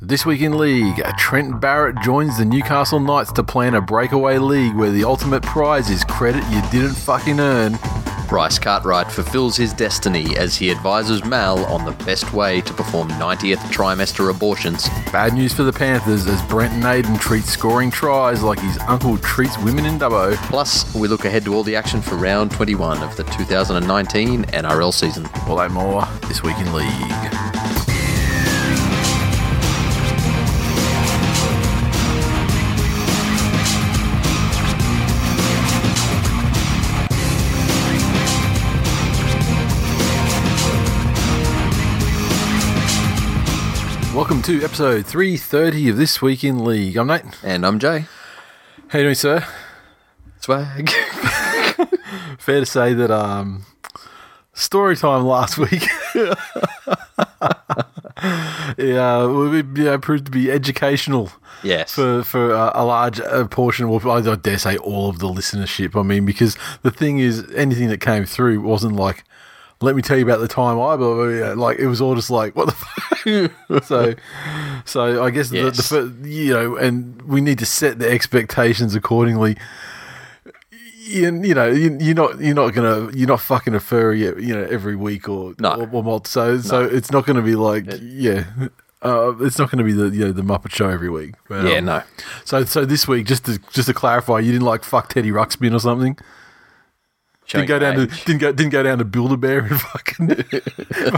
This week in league, Trent Barrett joins the Newcastle Knights to plan a breakaway league where the ultimate prize is credit you didn't fucking earn. Bryce Cartwright fulfills his destiny as he advises Mal on the best way to perform 90th trimester abortions. Bad news for the Panthers as Brent Naden treats scoring tries like his uncle treats women in Dubbo. Plus, we look ahead to all the action for round 21 of the 2019 NRL season. All that more this week in league. Welcome to episode 330 of This Week in League. I'm Nate. And I'm Jay. How you doing, sir? Swag. Fair to say that um, story time last week yeah, we, yeah, proved to be educational yes. for for uh, a large uh, portion, well, I dare say all of the listenership. I mean, because the thing is, anything that came through wasn't like, let me tell you about the time I, blah, blah, blah, like it was all just like, what the fuck? so, so I guess the, the you know, and we need to set the expectations accordingly. You, you know, you, you're not you're not gonna you're not fucking a furry, you know, every week or No. or, or so so it's not going to be like yeah. Uh, it's not going to be the you know the Muppet Show every week. But, Yeah, um, no. So so this week, just to just to clarify, you didn't like fuck Teddy Ruxpin or something. Didn't go down age. to didn't go didn't go down to Build a Bear and fucking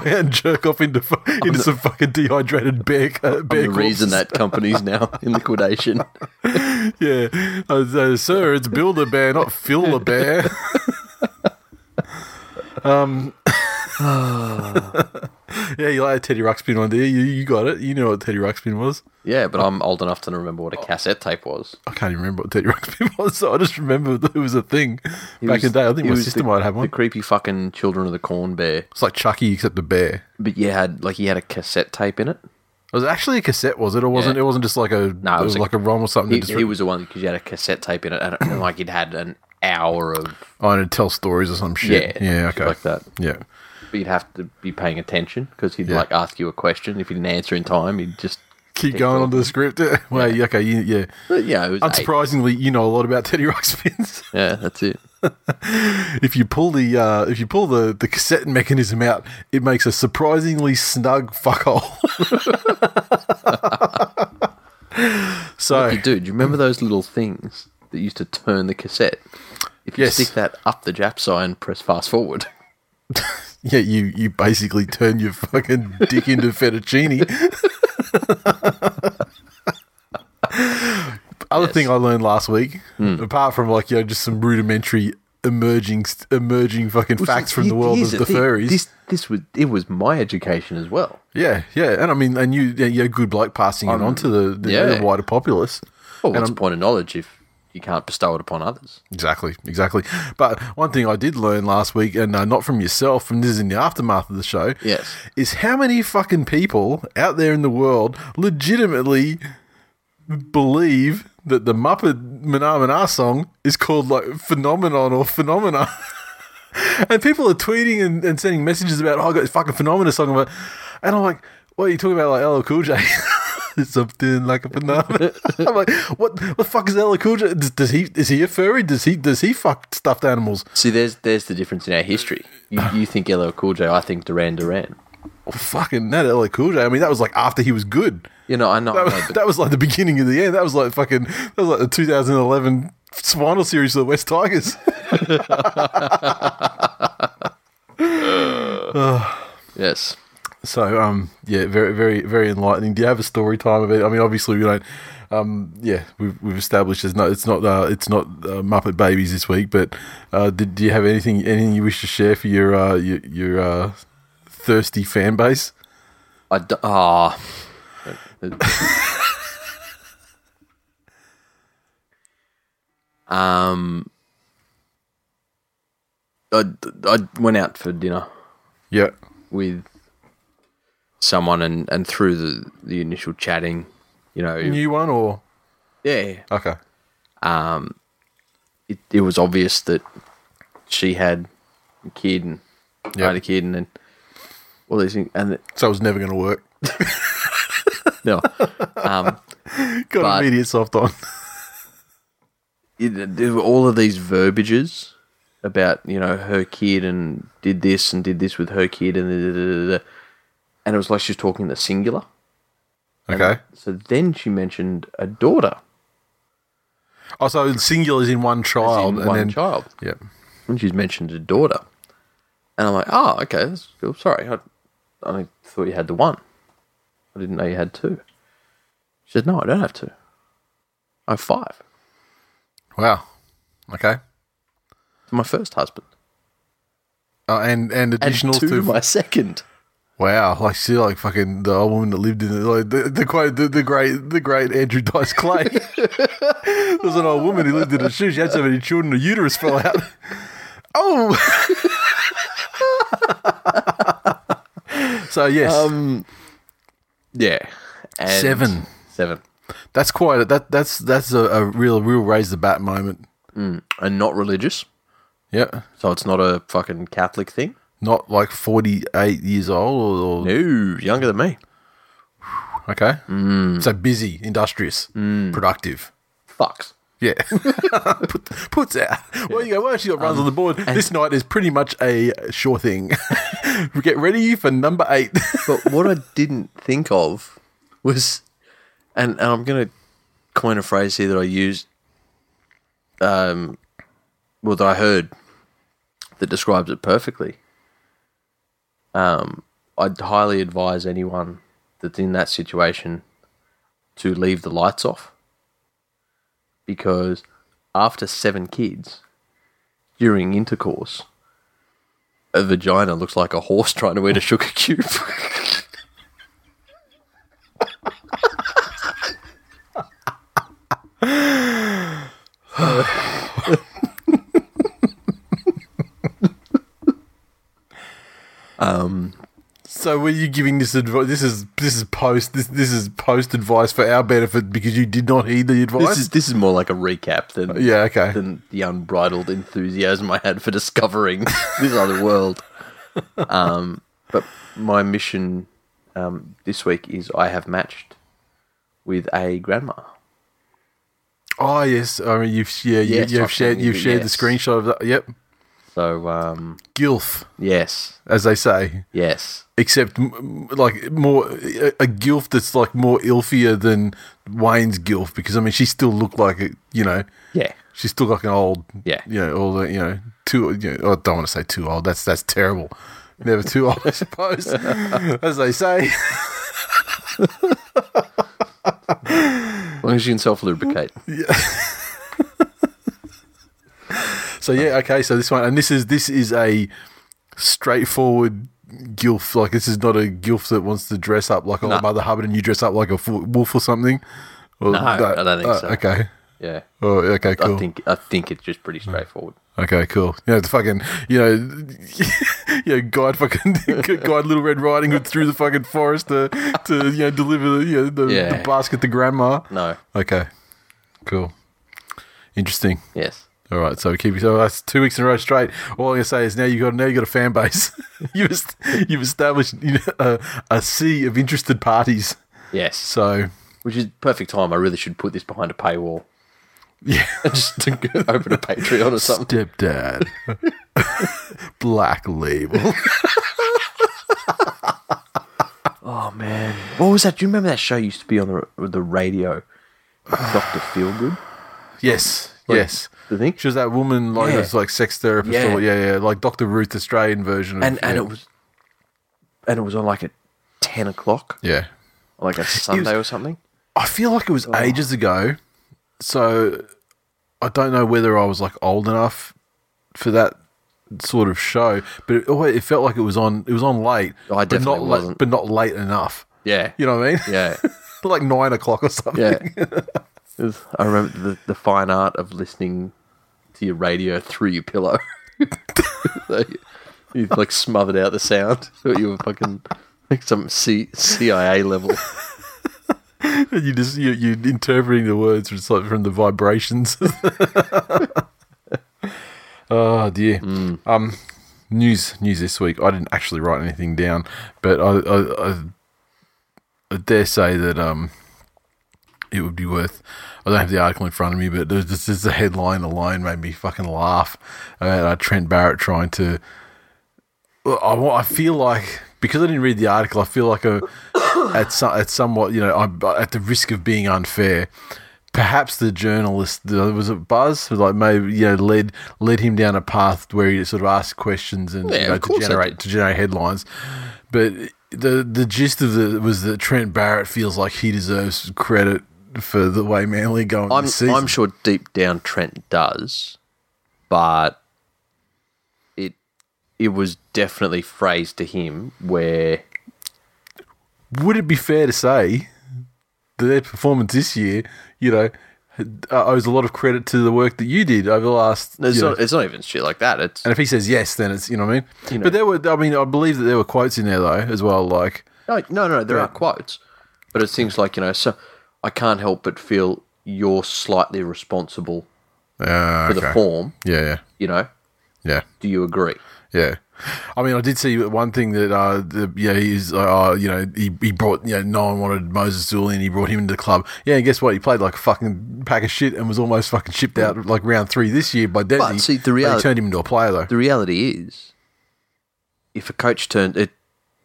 and jerk off into into some fucking dehydrated bear uh, bear the reason that company's now in liquidation. yeah, I was, uh, sir, it's Build a Bear, not Fill a Bear. um, yeah, you like a Teddy Ruxpin one, do you? you? You got it. You know what Teddy Ruxpin was. Yeah, but I'm old enough to remember what a oh. cassette tape was. I can't even remember what Teddy Ruxpin was, so I just remember that it was a thing He back was- in the day. I think my sister the- might have one. The creepy fucking Children of the Corn bear. It's like Chucky except a bear. But yeah, had like he had a cassette tape in it. It was actually a cassette, was it? Or wasn't Yeah. it? Wasn't just like a No, it was, like a ROM or something. He, just he was the one because you had a cassette tape in it, and, and like it had an hour of oh, and it'd tell stories or some shit. Yeah, yeah, okay, like that. Yeah, you'd have to be paying attention because he'd Yeah. like ask you a question. If you didn't answer in time, he'd just keep going on to the script. well, yeah. okay, you, yeah. But, yeah. It was eight. Unsurprisingly, you know a lot about Teddy Ruxpins. Yeah, that's it. if you pull the uh, if you pull the, the cassette mechanism out, it makes a surprisingly snug fuckhole. so Hey, dude, do you remember those little things that used to turn the cassette? If you Yes. stick that up the Jap sign, press fast forward. yeah, you you basically turn your fucking dick into fettuccine. Other Yes. thing I learned last week, hmm. apart from like you know just some rudimentary emerging emerging fucking facts from the world of the thing, furries. This, this was it was my education as well. yeah, yeah, and I mean, and you yeah, you're a good bloke passing it on to the, the, yeah. the wider populace. Well, And what's I'm- the point of knowledge if you can't bestow it upon others? Exactly, exactly. But one thing I did learn last week, and uh, not from yourself, and this is in the aftermath of the show, Yes. is how many fucking people out there in the world legitimately believe that the Muppet Manamana song is called like Phenomenon or Phenomena. and people are tweeting and, and sending messages about, oh, I got this fucking Phenomena song. About, and I'm like, what are you talking about? Like LL Cool J? Something like a banana. I'm like, what the fuck is LL Cool J? Does, does he is he a furry? Does he does he fuck stuffed animals? See, there's there's the difference in our history. You, you think LL Cool J, I think Duran Duran. Well, fucking that LL Cool J. I mean, that was like after he was good. You know, I know, That I was, know, that was like the beginning of the end. That was like fucking. That was like the 2011 Spinal series of the West Tigers. yes. So um yeah, very very very enlightening. Do you have a story time of it? I mean, obviously we don't. Um yeah, we've we've established it's not it's not uh, it's not uh, Muppet Babies this week, but uh, did do you have anything anything you wish to share for your uh your, your uh, thirsty fan base? I d- ah. um, I, I went out for dinner Yeah. with someone, and, and through the, the initial chatting, you know, New one or yeah, okay. Um, it, it was obvious that she had a kid and I Yeah. had a kid, and then all these things, and So it was never going to work. no, um, Got immediate soft on. it, there were all of these verbiages about you know her kid and did this and did this with her kid and da, da, da. And it was like she was talking in the singular. okay. So then she mentioned a daughter, Oh, so singular is in one child, in and one then child, yeah. and she's mentioned a daughter, and I'm like, oh, okay, that's cool. Sorry, I, I thought you had the one. I didn't know you had two. She said, no, I don't have two. I have five. Wow. Okay. My first husband, Uh, and and and additionals two to my second. Wow, like see, like fucking the old woman that lived in it, like the the quite the, the great the great Andrew Dice Clay. there was an old woman who lived in a shoe. She had so many children, her uterus fell out. Oh. so yes, Um, yeah, and Seven. seven, that's quite a, that. That's that's a, a real real raise the bat moment. and not religious, Yeah, so it's not a fucking Catholic thing. Not like forty eight years old or, or No, younger than me. okay. Mm. So busy, industrious, mm. productive. Fucks. Yeah, Put, puts out. Well, you go. Well, she got runs um, on the board. This night is pretty much a sure thing. Get ready for number eight. But what I didn't think of was, and, and I'm going to coin a phrase here that I used, um, well, that I heard that describes it perfectly. Um, I'd highly advise anyone that's in that situation to leave the lights off because after seven kids, during intercourse, a vagina looks like a horse trying to eat a sugar cube. so, were you giving this advice? This is this is post. This this is post advice for our benefit because you did not heed the advice. This is this is more like a recap than yeah. Okay. than the unbridled enthusiasm I had for discovering this other world. Um, but my mission um, this week is I have matched with a grandma. Oh yes. I mean, you've yeah. You, Yes, you've I've shared you've shared yes. the screenshot of that. Yep. So um, Gilf, yes, as they say. yes, except m- like more a, a gilf that's like more ilfier than Wayne's gilf because I mean she still looked like a, you know yeah, she still like an old Yeah. you know all the you know too you know, I don't want to say too old that's that's terrible never too old I suppose as they say as long as you can self lubricate. so yeah okay so this one and this is this is a straightforward gilf like this is not a gilf that wants to dress up like a No. mother hubbard and you dress up like a wolf or something Or No, I don't think oh, so. okay Yeah, oh okay cool I think I think it's just pretty straightforward. Okay, cool. You know, the fucking, you know, you know, guide fucking, guide Little Red Riding Hood through the fucking forest to, to you know, deliver the, you know, the, Yeah. the basket to grandma. No, Okay, cool. Interesting. yes, All right, so we keep so that's two weeks in a row straight. All I'm gonna say is now you got now you got a fan base. you've you've established you know, a, a sea of interested parties. yes. So Which is perfect time. I really should put this behind a paywall. yeah, just to open a Patreon or something. stepdad, black label. Oh man, what was that? Do you remember that show used to be on the the radio? Doctor Feelgood. Yes, Like, yes. The thing, She was that woman like Yeah. that's like sex therapist Yeah. or yeah, yeah, like Dr. Ruth Australian version of and and yeah. it was, and it was on like at ten o'clock, Yeah. like a Sunday or something. I feel like it was oh. ages ago. So I don't know whether I was like old enough for that sort of show, but it, it felt like it was on. It was on late. Oh, I but not definitely late, wasn't. but not late enough. Yeah. You know what I mean? Yeah. like nine o'clock or something. Yeah. Was- I remember the, the fine art of listening to your radio through your pillow. You, like smothered out the sound. Thought you were fucking like some C, CIA level. And you just you you interpreting the words just like from the vibrations. oh dear. Um, news news this week. I didn't actually write anything down, but I I, I, I dare say that um it would be worth. I don't have the article in front of me, but there's just, just the headline alone made me fucking laugh about uh, Trent Barrett trying to. I, I feel like because I didn't read the article, I feel like a, at some, at somewhat you know I'm at the risk of being unfair. Perhaps the journalist the, was a Buzz like maybe you know led led him down a path where he sort of asked questions and Yeah, you know, to generate to generate headlines. But the the gist of it was that Trent Barrett feels like he deserves credit for the way Manly going I'm. I'm sure deep down Trent does, but it it was definitely phrased to him where Would it be fair to say that their performance this year, you know, uh, owes a lot of credit to the work that you did over the last? it's not it's not even shit like that. It's and if he says yes, then it's you know what I mean. You know. But there were, I mean, I believe that there were quotes in there though as well, like no no no there Yeah. are quotes, but it's things like you know so I can't help but feel you're slightly responsible uh, for the form. Yeah, yeah, You know, yeah. do you agree? Yeah. I mean, I did see one thing that, uh, the, yeah, he's, uh, you know, he, he brought, you know, no one wanted Moses and he brought him into the club. Yeah, and guess what? He played like a fucking pack of shit and was almost fucking shipped out like round three this year by Desi. But see, the reality- he turned him into a player though. The reality is, if a coach turned it,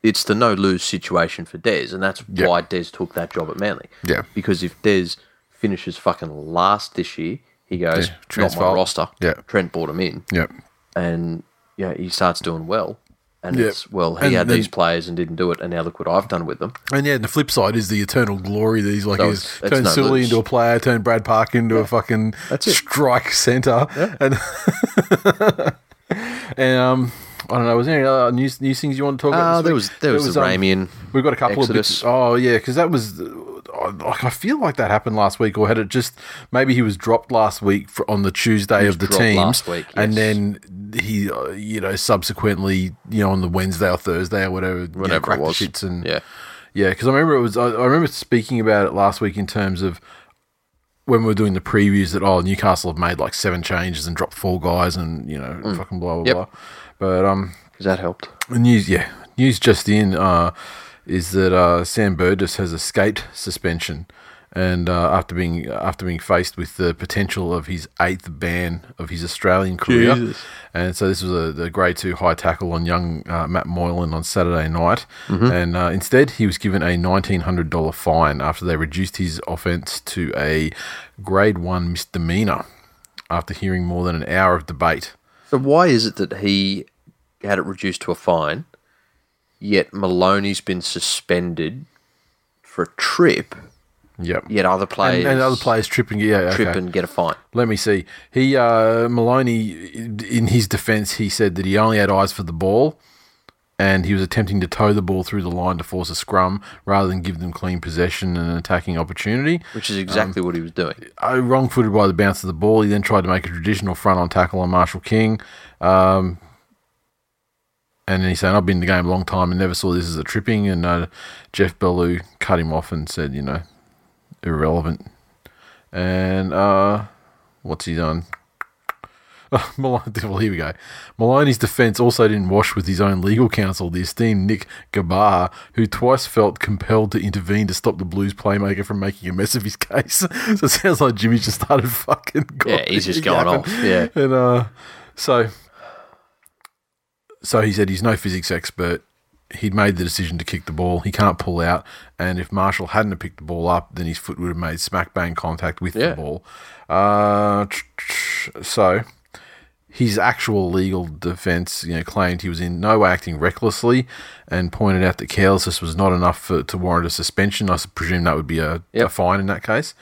it's the no lose situation for Des, and that's Yeah. why Des took that job at Manly. Yeah. Because if Des finishes fucking last this year, he goes, Yeah, not my fault." roster. Yeah. Trent brought him in, Yep. and yeah, he starts doing well. And Yeah. it's well, he And had then- these players and didn't do it, and now look what I've done with them. And yeah, and the flip side is the eternal glory that he's like, So he's turned no Sully lose. into a player, turned Brad Park into a fucking strike centre. And, and, um, I don't know, was there any other news, news things you want to talk about? This there was there was, the um, Ramian. We've got a couple Exodus. of bits. Oh yeah, because that was. uh, Like I feel like that happened last week, or had it just maybe he was dropped last week for, on the Tuesday was of the teams, last week, and then he, uh, you know, subsequently, you know, on the Wednesday or Thursday or whatever, you know, Whatever it was. shits and Yeah. yeah, because I remember it was. I, I remember speaking about it last week in terms of when we were doing the previews that oh Newcastle have made like seven changes and dropped four guys and you know fucking blah blah Mm. Yep. blah. But um, Because that helped. news, yeah, news just in uh, is that uh, Sam Burgess has escaped suspension, and uh, after being after being faced with the potential of his eighth ban of his Australian career, Jesus. and so this was a the grade two high tackle on young uh, Matt Moylan on Saturday night, and uh, instead he was given a nineteen hundred dollar fine after they reduced his offence to a grade one misdemeanor after hearing more than an hour of debate. So why is it that he had it reduced to a fine, yet Maloney's been suspended for a trip, Yep. yet other players And, and other players tripping, yeah, okay. trip and get a fine? Let me see. He uh, Maloney, in his defence, he said that he only had eyes for the ball, and he was attempting to tow the ball through the line to force a scrum rather than give them clean possession and an attacking opportunity. Which is exactly what he was doing. Uh, wrong-footed by the bounce of the ball. He then tried to make a traditional front-on tackle on Marshall King. Um, and then he's saying, I've been in the game a long time and never saw this as a tripping. And uh, Geoff Bellew cut him off and said, you know, irrelevant. And uh, what's he done? Malone, well, here we go. Maloney's defence also didn't wash with his own legal counsel, the esteemed Nick Ghabar, who twice felt compelled to intervene to stop the Blues playmaker from making a mess of his case. so it sounds like Jimmy just started fucking. Yeah, he's just going yapping. off. Yeah. and uh, so so he said he's no physics expert. He'd made the decision to kick the ball. He can't pull out, and if Marshall hadn't have picked the ball up, then his foot would have made smack bang contact with Yeah. the ball. Uh, so his actual legal defense, you know, claimed he was in no way acting recklessly, and pointed out that carelessness was not enough for, to warrant a suspension. I presume that would be a, a fine in that case.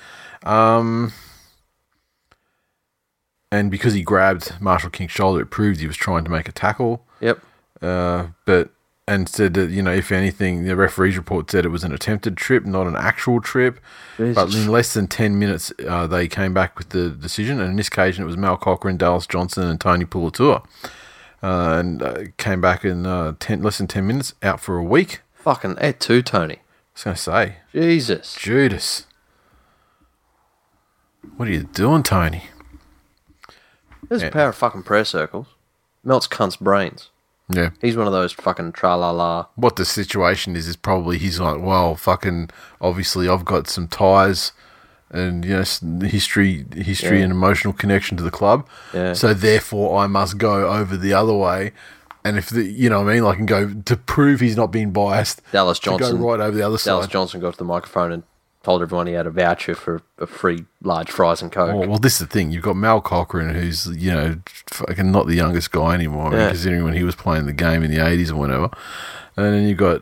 Um, and because he grabbed Marshall King's shoulder, it proved he was trying to make a tackle. Yep. Uh, but and said that you know if anything, the referee's report said it was an attempted trip, not an actual trip. But in less than ten minutes, uh, they came back with the decision, and in this occasion, it was Mal Cochrane, Dallas Johnson, and Tony Puletua, uh, and uh, came back in uh, ten less than ten minutes, out for a week. Fucking et too, Tony. I was going to say, Jesus. Judas, what are you doing, Tony? There's a pair of fucking prayer circles. Melts cunt's brains. Yeah. He's one of those fucking tra la la. what the situation is is probably he's like, well, fucking, obviously I've got some ties and you know history, history Yeah. and emotional connection to the club, Yeah. so therefore I must go over the other way. And if the, you know what I mean, like, and go to prove he's not being biased, Dallas to go right over the other Dallas side. Dallas Johnson got to the microphone and told everyone he had a voucher for a free large fries and coke. Well, well, this is the thing. You've got Mal Cochrane, who's you know fucking not the youngest guy anymore. Yeah. considering when he was playing the game in the eighties or whatever. And then you've got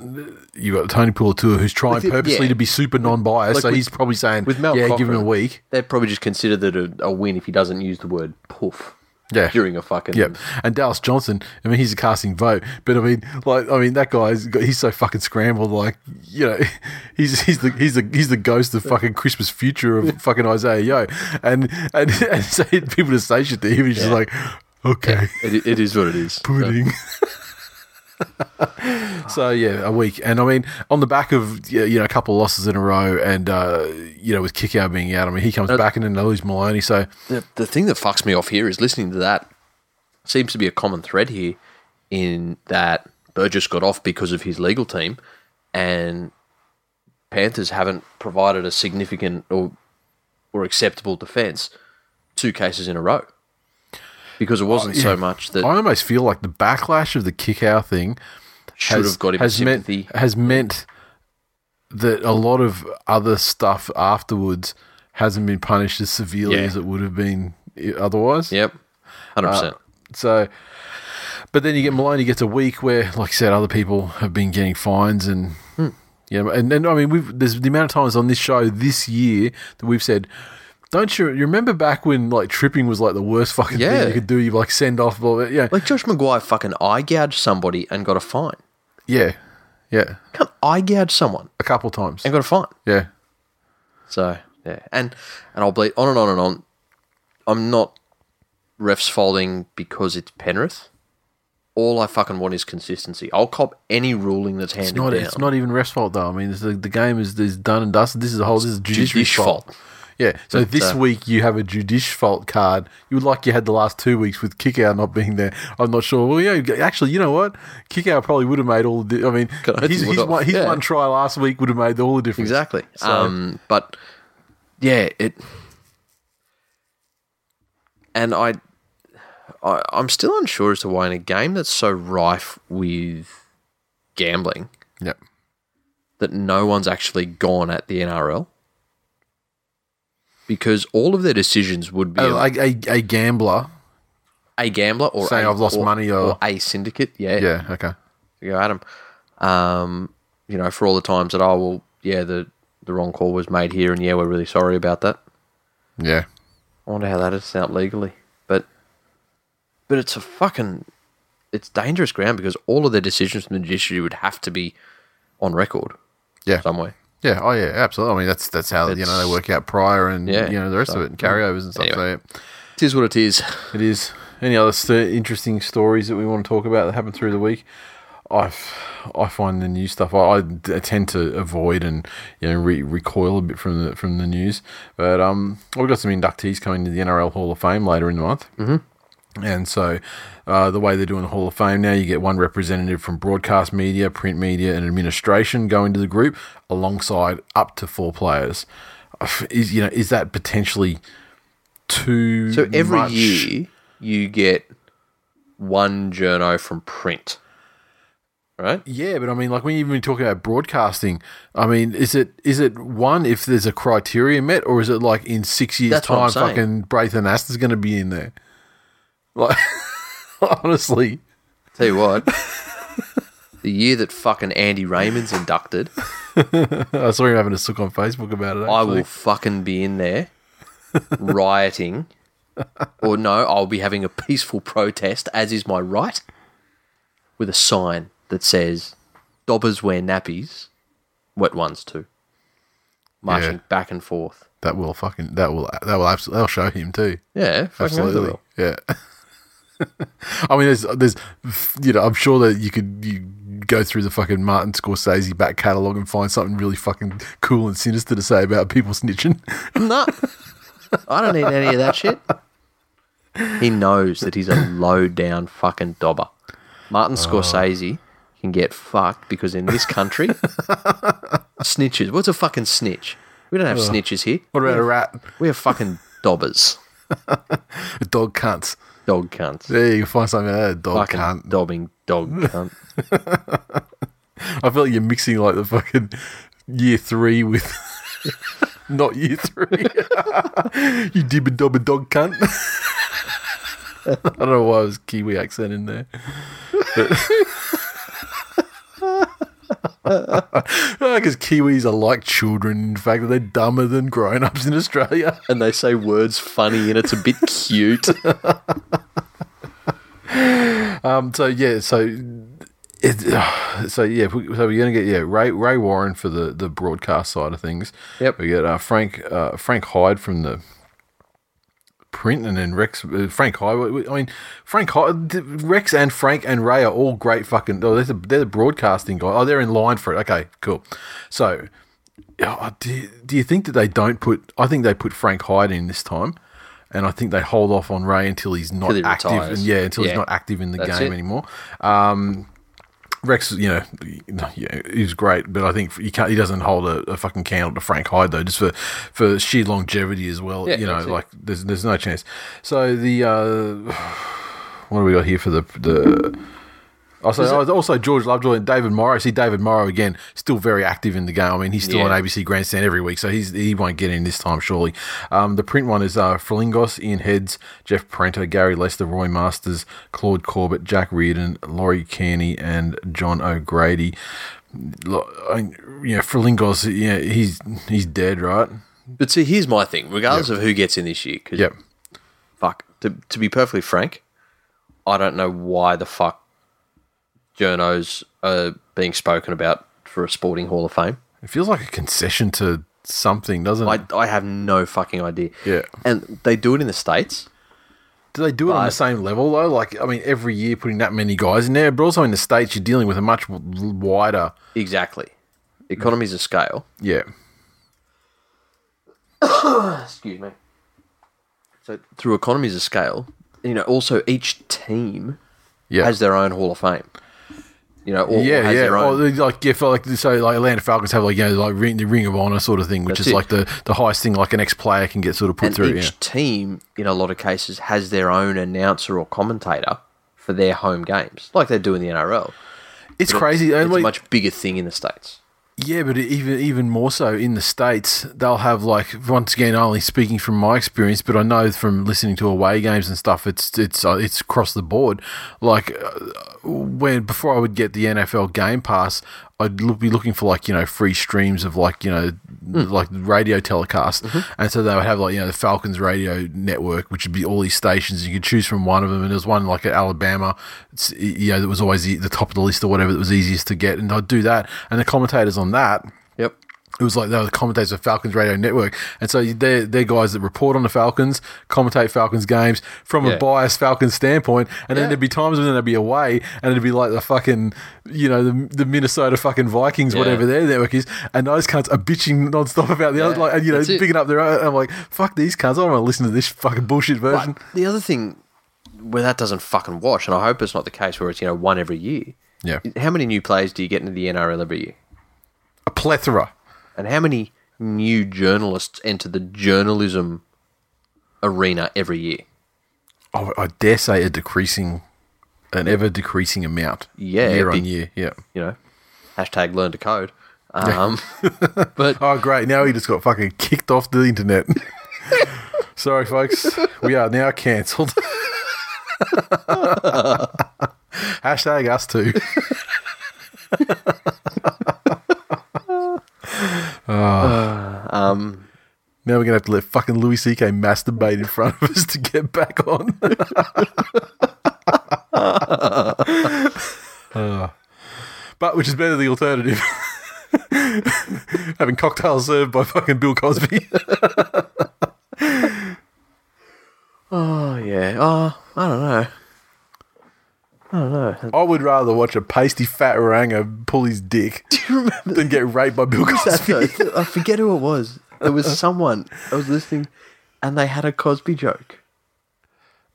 you got Tony Puletua, who's trying it- purposely yeah. to be super non-biased. Like so with- he's probably saying, with Mel "Yeah, give him a week." They'd probably just consider that a, a win if he doesn't use the word poof Yeah, during a fucking. Yep. And Dallas Johnson, I mean, he's a casting vote, but I mean, like, I mean, that guy's got, he's so fucking scrambled. Like, you know, he's he's the he's the he's the ghost of fucking Christmas future of fucking Isaah Yeo, and and and say people to say shit to him, he's just like, okay. It, it is what it is. pudding. so yeah, a week, and I mean, on the back of you know a couple of losses in a row, and uh, you know with Kikau being out, I mean he comes back and then they lose Maloney. So The, the thing that fucks me off here is listening to that seems to be a common thread here in that Burgess got off because of his legal team and Panthers haven't provided a significant or or acceptable defence two cases in a row. Because it wasn't so much that I almost feel like the backlash of the Kikau thing should has, have got him has meant has meant that a lot of other stuff afterwards hasn't been punished as severely Yeah. as it would have been otherwise. Yep. Hundred percent. So, but then you get Maloney gets a week where, like I said, other people have been getting fines and. Hmm. Yeah, and, and I mean, we've there's the amount of times on this show this year that we've said, don't you, you remember back when like tripping was like the worst fucking Yeah. thing you could do? You like send off, blah, blah, yeah, Like Josh McGuire fucking eye gouged somebody and got a fine. yeah, yeah, Can't eye gouge someone a couple times, and got a fine. yeah, So yeah, and and I'll bleed on and on and on. I'm not refs folding because it's Penrith. All I fucking want is consistency. I'll cop any ruling that's handed It's not. down. It's not even ref's fault though. I mean, the, the game is, is done and dusted. This is a whole. This is judiciary's Judish fault. fault. Yeah. So But, this uh, week you have a judish fault card. You would like you had the last two weeks with Kikau not being there. I'm not sure. Well, yeah. Actually, you know what? Kikau probably would have made all. The, I mean, his, his, one, his yeah. one try last week would have made all the difference. Exactly. So- Um, but yeah, it. And I, I, I'm still unsure as to why in a game that's so rife with gambling Yep. that no one's actually gone at the NRL. Because all of their decisions would be A, a, a, a, a gambler. a gambler or Saying a, I've lost money or- a syndicate. Yeah, Yeah. Okay. go at 'em. Um, you know, for all the times that I will, yeah, the the wrong call was made here, and yeah, we're really sorry about that. Yeah. I wonder how that is out legally, but but it's a fucking it's dangerous ground because all of their decisions from the judiciary would have to be on record Yeah. somewhere. Yeah. Oh, yeah. Absolutely. I mean, that's that's how you know they work out prior and Yeah, you know the rest so- of it and carryovers and stuff. Anyway. So yeah. It is what it is. It is. Any other st- interesting stories that we want to talk about that happened through the week? I, I find the news stuff I tend to avoid and you know re- recoil a bit from the from the news. But um, we've got some inductees coming to the NRL Hall of Fame later in the month. Mm-hmm. And so, uh, the way they're doing the Hall of Fame now, you get one representative from broadcast media, print media, and administration going to the group, alongside up to four players. Is you know is that potentially too? So every much? year you get one journo from print, right? Yeah, but I mean, like when you even talk about broadcasting, I mean, is it is it one if there's a criteria met, or is it like in six years' That's time, fucking Braith Anasta's going to be in there? Like, honestly, Tell you what, the year that fucking Andy Raymond's inducted, I saw him having a sook on Facebook about it. I Actually. will fucking be in there rioting or no, I'll be having a peaceful protest, as is my right, with a sign that says, Dobbers wear nappies, wet ones too. Marching Yeah. back and forth. That will fucking that will that will absolutely that'll show him too. Yeah, fucking Absolutely. will. Yeah. I mean, there's, there's, you know, I'm sure that you could you go through the fucking Martin Scorsese back catalogue and find something really fucking cool and sinister to say about people snitching. No, I don't need any of that shit. He knows that he's a low down fucking dobber. Martin oh. Scorsese can get fucked because in this country, snitches. What's a fucking snitch? We don't have snitches here. What about a rat? We have fucking dobbers, A dog cunts. Dog cunts, There you can find something like that. Dog fucking cunt. dobbing dog cunt. I feel like you're mixing like the fucking year three with not year three. you dib a dob a dog cunt. I don't know why it was Kiwi accent in there. Because Kiwis are like children. In fact, they're dumber than grown ups in Australia. and they say words funny and it's a bit cute. Um, so yeah, so it, so yeah, we- so we're gonna get yeah Ray Ray Warren for the the broadcast side of things. Yep. We get uh, Frank uh, Frank Hyde from the print, and then Rex uh, Frank Hyde. I mean Frank Hyde, Rex and Frank and Ray are all great fucking. Oh, they're the, they're the broadcasting guy. Oh, they're in line for it. Okay, cool. So. oh, Do, do you think that they don't put? I think they put Frank Hyde in this time, and I think they hold off on Ray until he's not active. And yeah, until he's not active in the That's game it. anymore. Um, Rex, you know, yeah, he's great, but I think he can't. He doesn't hold a, a fucking candle to Frank Hyde though, just for for sheer longevity as well. Yeah, you know, it. like there's there's no chance. So the uh, what do we got here for the the. Also, oh, also George Lovejoy and David Morrow. See David Morrow again, still very active in the game. I mean, he's still Yeah. on ABC Grandstand every week, so he's he won't get in this time surely. Um, the print one is uh, Frelingos, Ian Heads, Jeff Parento, Gary Lester, Roy Masters, Claude Corbett, Jack Reardon, Laurie Kearney, and John O'Grady. Lo- I- You know, Frelingos, yeah, he's he's dead, right? But see, here's my thing. Regardless of who gets in this year, because Yep. fuck, to, to be perfectly frank, I don't know why the fuck journos are being spoken about for a sporting Hall of Fame. It feels like a concession to something, doesn't it? I, I have no fucking idea. Yeah. And they do it in the States. Do they do it on the same level though? Like, I mean, every year putting that many guys in there, but also in the states, you're dealing with a much wider. Exactly. Economies of scale. Yeah, Excuse me. So through economies of scale, you know, also each team yeah, has their own Hall of Fame. You know, or yeah, has yeah. their Or they, like, yeah, for like so, like Atlanta Falcons have like you know like ring, the Ring of Honor sort of thing, which That's is it. like the the highest thing like an ex player can get sort of put and through. each Yeah, team, in a lot of cases, has their own announcer or commentator for their home games, like they do in the NRL. it's crazy. and It's like- a much bigger thing in the states. Yeah, but even even more so in the states, they'll have like once again only speaking from my experience, but I know from listening to away games and stuff, it's it's uh, it's across the board. Like uh, when before I would get the NFL Game Pass, I'd be looking for like you know free streams of like you know hmm. like radio telecast, mm-hmm. and so they would have like you know the Falcons radio network, which would be all these stations. You could choose from one of them, and there's one like at Alabama, it's, you know that was always the, the top of the list or whatever that was easiest to get, and I'd do that, and the commentators on that Yep. It was like they were the commentators of Falcons Radio Network, and so they're they're guys that report on the Falcons, commentate Falcons games from Yeah. a biased Falcons standpoint, and then there'd be times when they'd be away, and it'd be like the fucking you know the, the Minnesota fucking Vikings, Yeah. whatever their network is, and those cunts are bitching nonstop about the other, like and you know picking up their own. I'm like, fuck these cunts, I don't want to listen to this fucking bullshit version. But the other thing where that doesn't fucking wash, and I hope it's not the case where it's you know one every year. Yeah, How many new players do you get into the NRL every year? a plethora. And how many new journalists enter the journalism arena every year? I, I dare say a decreasing, an ever decreasing amount. Yeah, year on year. Yeah. You know, hashtag learn to code. Um, but Oh, great. Now he just got fucking kicked off the internet. Sorry, folks. We are now cancelled. Hashtag us too. Um, Now we're gonna have to let fucking Louis C.K. masturbate in front of us to get back on. Uh, but which is better than the alternative? Having cocktails served by fucking Bill Cosby. Oh yeah. Oh, I don't know. I don't know. I would rather watch a pasty fat oranger pull his dick Do you remember than get raped by Bill? Cosby. I forget who it was. It was someone. I was listening, and they had a Cosby joke.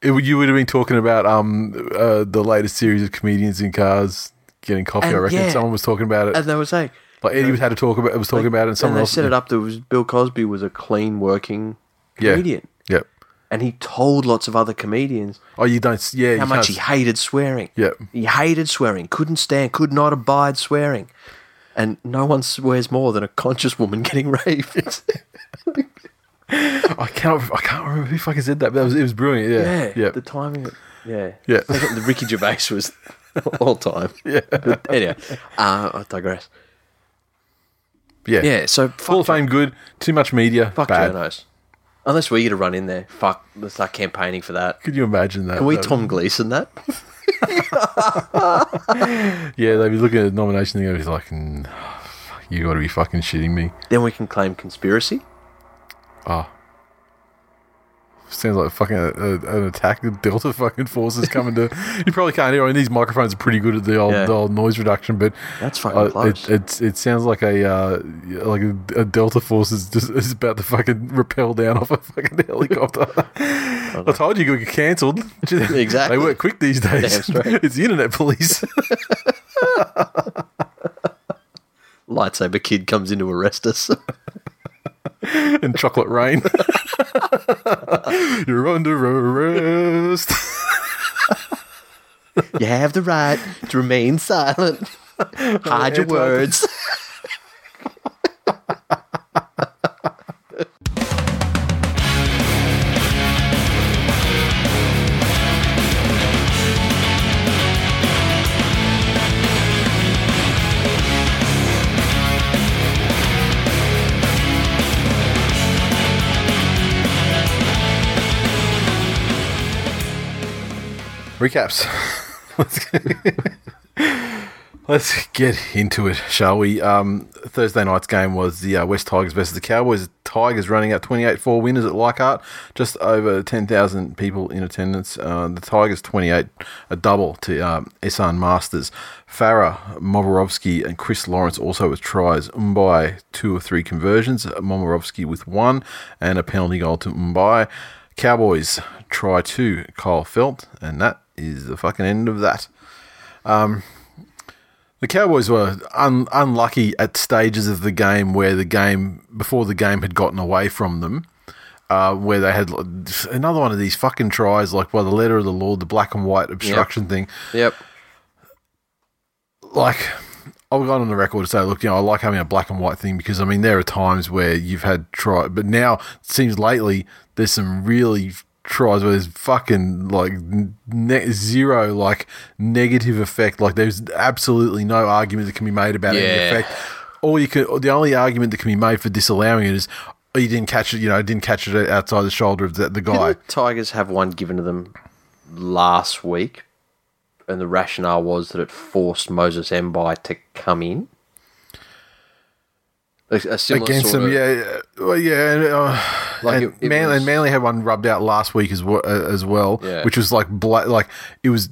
It, would- you would have been talking about um uh, the latest series of comedians in cars getting coffee. And I reckon yeah. someone was talking about it. And they were saying, like Eddie was had to talk about. It was talking about it, and and someone they else set it up. That was Bill Cosby was a clean working Yeah. comedian. And he told lots of other comedians Oh, you don't. Yeah. how you much he can't- hated swearing. Yeah. He hated swearing, couldn't stand, could not abide swearing. And no one swears more than a conscious woman getting raped. I can't. I can't remember who fucking said that. But it was, it was brilliant. Yeah. yeah. Yeah. The timing. of- Yeah. Yeah. the Ricky Gervais was all time. Yeah. But anyway, uh, I digress. yeah. Yeah. So Hall of Fame good. Too much media. fuck bad. journos. Unless we get to run in there, fuck. Let's start campaigning for that. Could you imagine that? Can we Tom Gleason that? Yeah, they'd be looking at the nomination and they'd be like, "Mm, "You got to be fucking shitting me." Then we can claim conspiracy. Oh. Sounds like fucking a, a, an attack. The Delta fucking forces coming to. You probably can't hear. I mean, these microphones are pretty good at the old, Yeah. the old noise reduction, but That's fucking uh, close. it, it's it sounds like a uh, like a, a Delta force is just is about to fucking rappel down off a fucking helicopter. I told you, you get cancelled. Exactly. They work quick these days. It's the internet police. Lightsaber kid comes in to arrest us. and chocolate rain. You're under arrest. you have the right to remain silent. Hide your words. Recaps. Let's get, let's get into it, shall we? Um, Thursday night's game was the uh, West Tigers versus the Cowboys. Tigers running out 28 4 winners at Leichhardt, just over 10,000 people in attendance. Uh, the Tigers 28, a double to um, Masters. Farah, Moborovsky, and Chris Lawrence also with tries. Mbye, two or three conversions. Moborovsky with one, and a penalty goal to Mbye. Cowboys try two, Kyle Feldt, and that is the fucking end of that. Um, the Cowboys were un- unlucky at stages of the game where the game, before the game had gotten away from them, uh, where they had another one of these fucking tries, like by the letter of the law, the black and white obstruction thing. yep. Like, I've gone on the record to say, look, you know, I like having a black and white thing because, I mean, there are times where you've had try, but now it seems lately there's some really tries where there's fucking like ne- zero like negative effect. Like, there's absolutely no argument that can be made about any effect. All you can, the only argument that can be made for disallowing it is, oh, you didn't catch it, you know, didn't catch it outside the shoulder of the, the guy. Didn't the Tigers have one given to them last week, and the rationale was that it forced Moses Mbye to come in. A, a similar against sort them. of, Yeah, yeah, well, yeah. And, uh, Like and, it- it Manly, was- and Manly had one rubbed out last week as well, uh, as well Yeah. which was like bla- like it was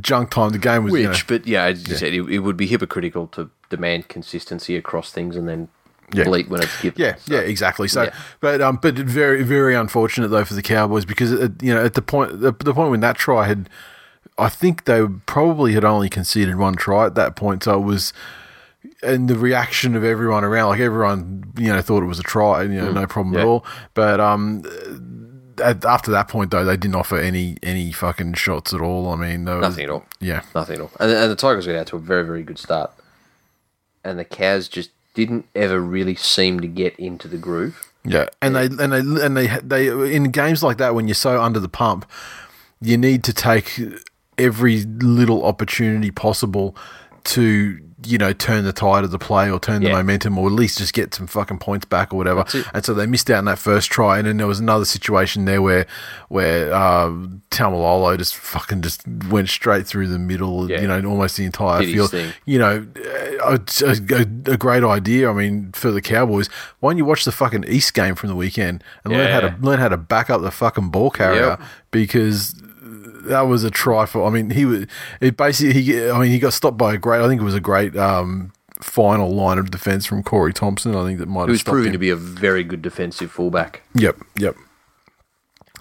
junk time. The game was Which, you know, but yeah, as you said, it, it would be hypocritical to demand consistency across things and then Yeah. bleat when it's given. Yeah, So, yeah, exactly. So, yeah. but um, but very very unfortunate though for the Cowboys because uh, you know at the point the, the point when that try had, I think they probably had only conceded one try at that point. So it was. And the reaction of everyone around, like everyone, you know, thought it was a try, you know, no problem at Mm. all. But um, at, after that point, though, they didn't offer any any fucking shots at all. I mean, was- Nothing at all. Yeah, Nothing at all. And, and the Tigers got out to a very, very good start. And the Cows just didn't ever really seem to get into the groove. Yeah, and they and they and they they in games like that when you're so under the pump, you need to take every little opportunity possible to you know, turn the tide of the play or turn the Yeah. momentum or at least just get some fucking points back or whatever. And so they missed out on that first try. And then there was another situation there where where uh, Taumalolo just fucking just went straight through the middle, Yeah. you know, almost the entire Did field. You know, uh, a, a, a great idea. I mean, for the Cowboys, why don't you watch the fucking East game from the weekend and learn how to learn how to back up the fucking ball carrier Yep. because that was a trifle. I mean, he was. It basically. He. I mean, he got stopped by a great. I think it was a great um, final line of defense from Corey Thompson. I think that might He have was proving him. to be a very good defensive fullback. Yep, yep.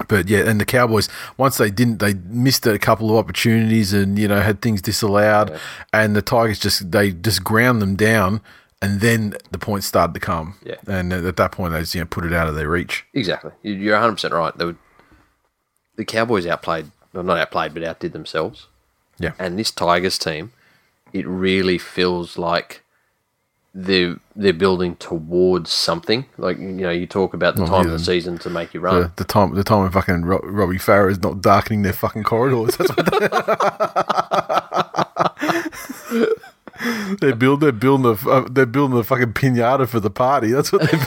But yeah, and the Cowboys once they didn't, they missed a couple of opportunities, and you know had things disallowed, and the Tigers just they just ground them down, and then the points started to come. Yeah. and at that point they just you know put it out of their reach. Exactly. You- You're 100 percent right. They were, the Cowboys outplayed, well, not outplayed, but outdid themselves. Yeah, And this Tigers team, it really feels like they're they're building towards something. Like you know, you talk about the Well, time yeah, of the season to make you run. the time the time when fucking Ro- Robbie Farah is not darkening their fucking corridors. That's what they, are build they're building a uh, they're building a fucking pinata for the party. That's what they.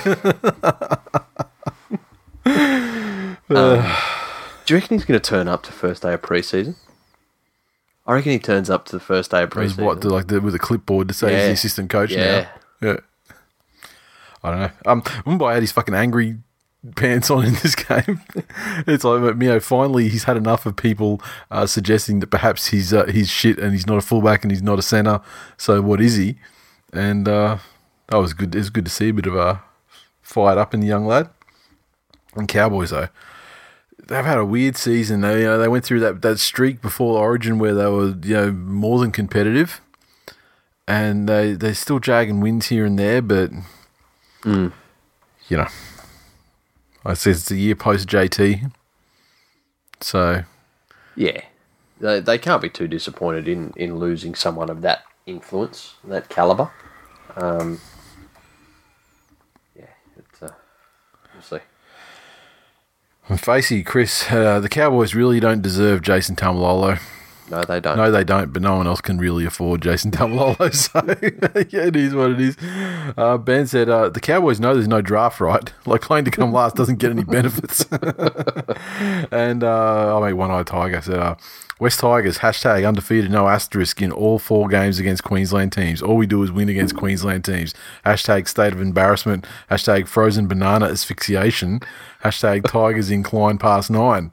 Do you reckon he's going to turn up to first day of preseason? I reckon he turns up to the first day of preseason. what like the, with a clipboard to say he's the assistant coach Yeah. now. Yeah. I don't know. Um, Mbye had his fucking angry pants on in this game. it's like, you know, finally he's had enough of people uh, suggesting that perhaps he's uh, he's shit and he's not a fullback and he's not a center. So what is he? And uh, that was good. It was good to see a bit of a fired up in the young lad. And Cowboys though, they've had a weird season. They you know they went through that that streak before Origin where they were you know more than competitive, and they they're still jagging wins here and there, but you know, I said it's the year post JT, so Yeah, they, they can't be too disappointed in, in losing someone of that influence, that caliber. Um, yeah, it's uh, we'll see. and Facey Chris, uh, the Cowboys really don't deserve Jason Taumalolo. No, they don't. No, they don't, but no one else can really afford Jason Taumalolo, so yeah, it is what it is. Uh, ben said, uh, the Cowboys know there's no draft right. Like playing to come last doesn't get any benefits. and uh, I mean, One Eye Tiger said, uh, West Tigers, hashtag undefeated, no asterisk in all four games against Queensland teams. All we do is win against Queensland teams. Hashtag state of embarrassment. Hashtag frozen banana asphyxiation. Hashtag Tigers incline past nine.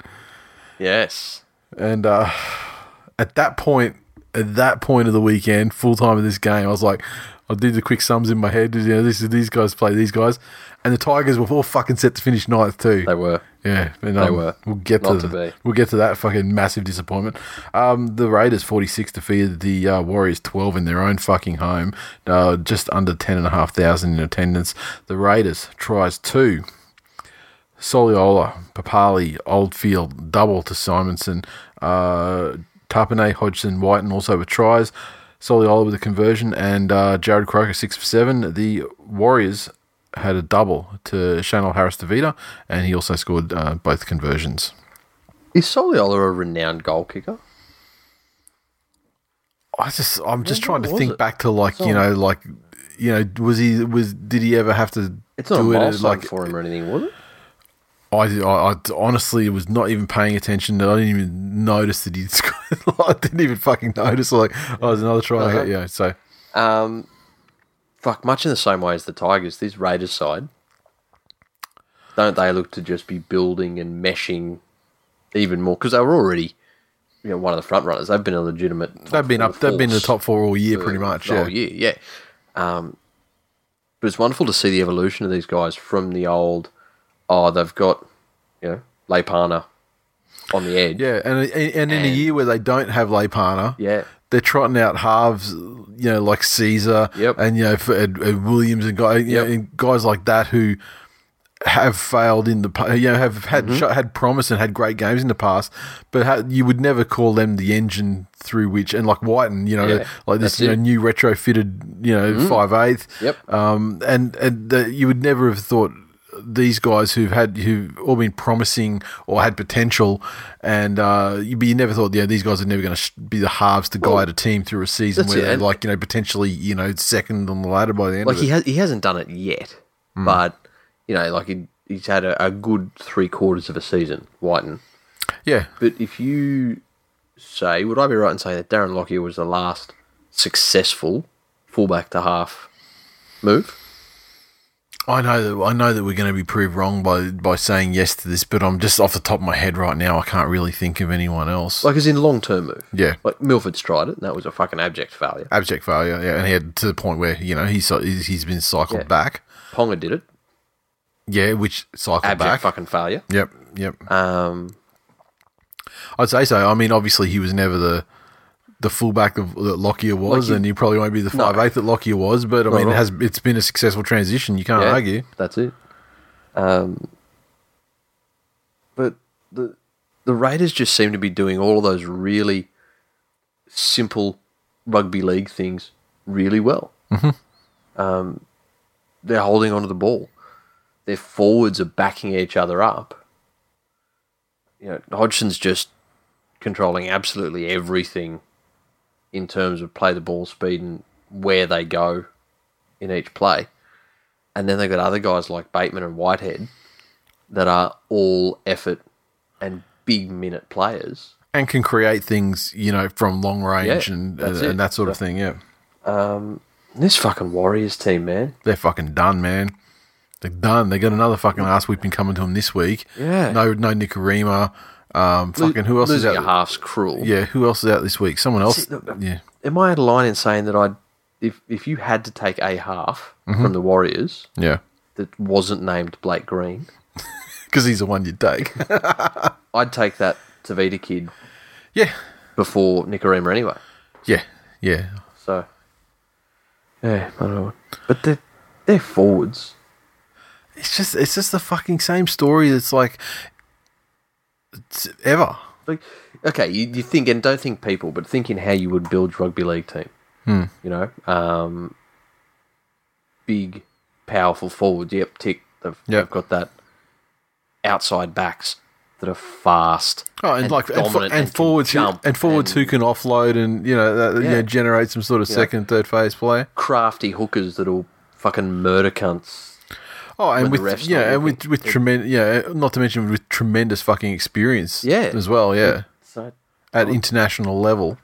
Yes. And uh, at that point, at that point of the weekend, full time of this game, I was like, I did the quick sums in my head. You know, this is these guys play these guys, and the Tigers were all fucking set to finish ninth too. They were. Yeah, and, They um, were. We'll get to, to be. we'll get to that fucking massive disappointment. Um, the Raiders forty six defeated the uh, Warriors twelve in their own fucking home. Uh, just under ten and a half thousand in attendance. The Raiders tries two. Soliola, Papalii, Oldfield, double to Simonsson, uh, Tapine, Hodgson, and also with tries. Soliola with a conversion, and uh, Jarrod Croker six for seven. The Warriors had a double to Chanel Harris Tavita, and he also scored uh, both conversions. Is Soliola a renowned goal kicker? I just, I'm just trying to think it? back to like you know, like you know, was he was did he ever have to It's not a do it? Like for him or anything, was it? I, I, I honestly was not even paying attention. I didn't even notice that he'd scored. I didn't even fucking notice. Like, oh, there's another try. Uh-huh. Yeah, so Um, fuck, much in the same way as the Tigers, this Raiders side, don't they look to just be building and meshing even more? Because they were already, you know, one of the front runners. They've been a legitimate. they've been up. They've been in the top four all year, pretty much. Yeah, whole year, yeah. Um, but it's wonderful to see the evolution of these guys from the old. Oh, they've got, you know, Leipana on the edge. yeah, and and in a year where they don't have Leipana, Yeah. they're trotting out halves, you know, like Sezer, Yep. and you know, for, and, and Williams and guys, you know, and guys like that who have failed in the you know have had Mm-hmm. sh- had promise and had great games in the past, but ha- you would never call them the engine through which and like Wighton, you know, Yeah, like this you know. Mm-hmm. new retrofitted you know five eighth, Yep. um, and and the, you would never have thought these guys who've had who've all been promising or had potential, and uh, you, but you never thought, yeah, these guys are never going to sh- be the halves to guide a team through a season where they're like you know potentially you know second on the ladder by the end like of he has he hasn't done it yet, but you know, like he, he's had a, a good three quarters of a season, Wighton. yeah, But if you say, would I be right in saying that Darren Lockyer was the last successful fullback to half move? I know that I know that we're going to be proved wrong by by saying yes to this, but I'm just off the top of my head right now. I can't really think of anyone else. Like as in long term move. yeah, Like Milford's tried it, and that was a fucking abject failure. abject failure. Yeah, and he had to the point where you know he's he's been cycled Yeah. back. Ponga did it, Yeah, which cycled abject back. fucking failure. Yep, yep. Um, I'd say so. I mean, obviously he was never the the fullback of, that Lockyer was, you- and he probably won't be the No. five eighth that Lockyer was. But I Not mean, it has it's been a successful transition. You can't yeah, argue. That's it. Um, but the the Raiders just seem to be doing all of those really simple rugby league things really well. Mm-hmm. Um, they're holding onto the ball. Their forwards are backing each other up. You know, Hodgson's just controlling absolutely everything in terms of play the ball speed and where they go in each play. And then they've got other guys like Bateman and Whitehead that are all effort and big minute players. And can create things, you know, from long range Yeah, and and, and that sort of thing. Yeah, Um, This fucking Warriors team, man. they're fucking done, man. They're done. They got another fucking ass whipping coming to them this week. Yeah. No, no Nikorima. Um, fucking who else is Losing out? a half's cruel. Yeah, who else is out this week? Someone else. See, yeah, Am I out of line in saying that I, if if you had to take a half Mm-hmm. from the Warriors yeah. that wasn't named Blake Green, Because he's the one you'd take. I'd take that Tavita kid yeah, before Nikorima anyway. yeah, yeah. So, yeah, I don't know. But they're, they're forwards. It's just it's just the fucking same story. It's like ever. Like, okay, you, you think, and don't think people, but thinking how you would build rugby league team. You know, um, big, powerful forwards. Yep, tick. They've, Yep. they've got that outside backs that are fast. Oh, and, like and, fo- dominant and, can forwards, who, jump and forwards who can offload and you know that, you know, Yeah. generate some sort of second, third phase play. crafty hookers that'll fucking murder cunts. Oh, and When with ref's yeah, and with looking. with tremendous yeah, not to mention with tremendous fucking experience. Yeah. as well. Yeah, So at international level.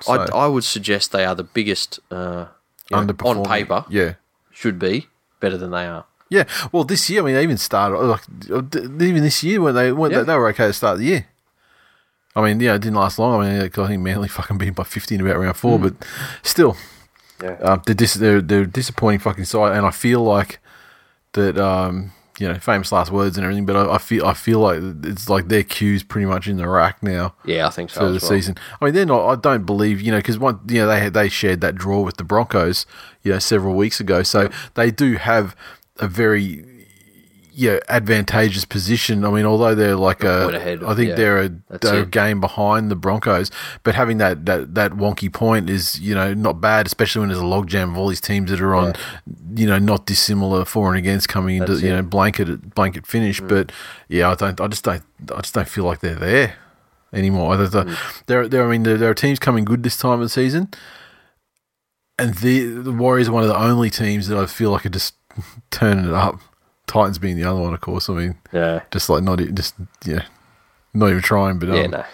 So, I, I would suggest they are the biggest. Uh, you know, on paper, Yeah. should be better than they are. Yeah, well, this year, I mean, they even started like even this year when they when Yeah. they, they were okay to start the year. I mean, yeah, it didn't last long. I mean, I think Manly fucking beat by fifteen about round four, but still, Yeah. uh, they're, dis- they're they're disappointing fucking side, and I feel like that. Um, you know, famous last words and everything, but I, I feel I feel like it's like their cues pretty much in the rack now Yeah, I think so. for the well. season. I mean, they're not. I don't believe you know because one, you know, they had they shared that draw with the Broncos, you know, several weeks ago. So they do have a very yeah advantageous position. I mean, although they're like a, ahead, I think yeah. they're a, a game behind the Broncos. But having that that that wonky point is you know not bad, especially when there's a logjam of all these teams that are on you know not dissimilar for and against coming into That's you it. Mm. know blanket blanket finish. But yeah, I don't. I just don't. I just don't feel like they're there anymore. Mm. There, there. I mean, there, there are teams coming good this time of the season, and the the Warriors are one of the only teams that I feel like are just turning it up. Titans being the other one, of course. I mean, Yeah. just like not just yeah, not even trying. But um, Yeah, no.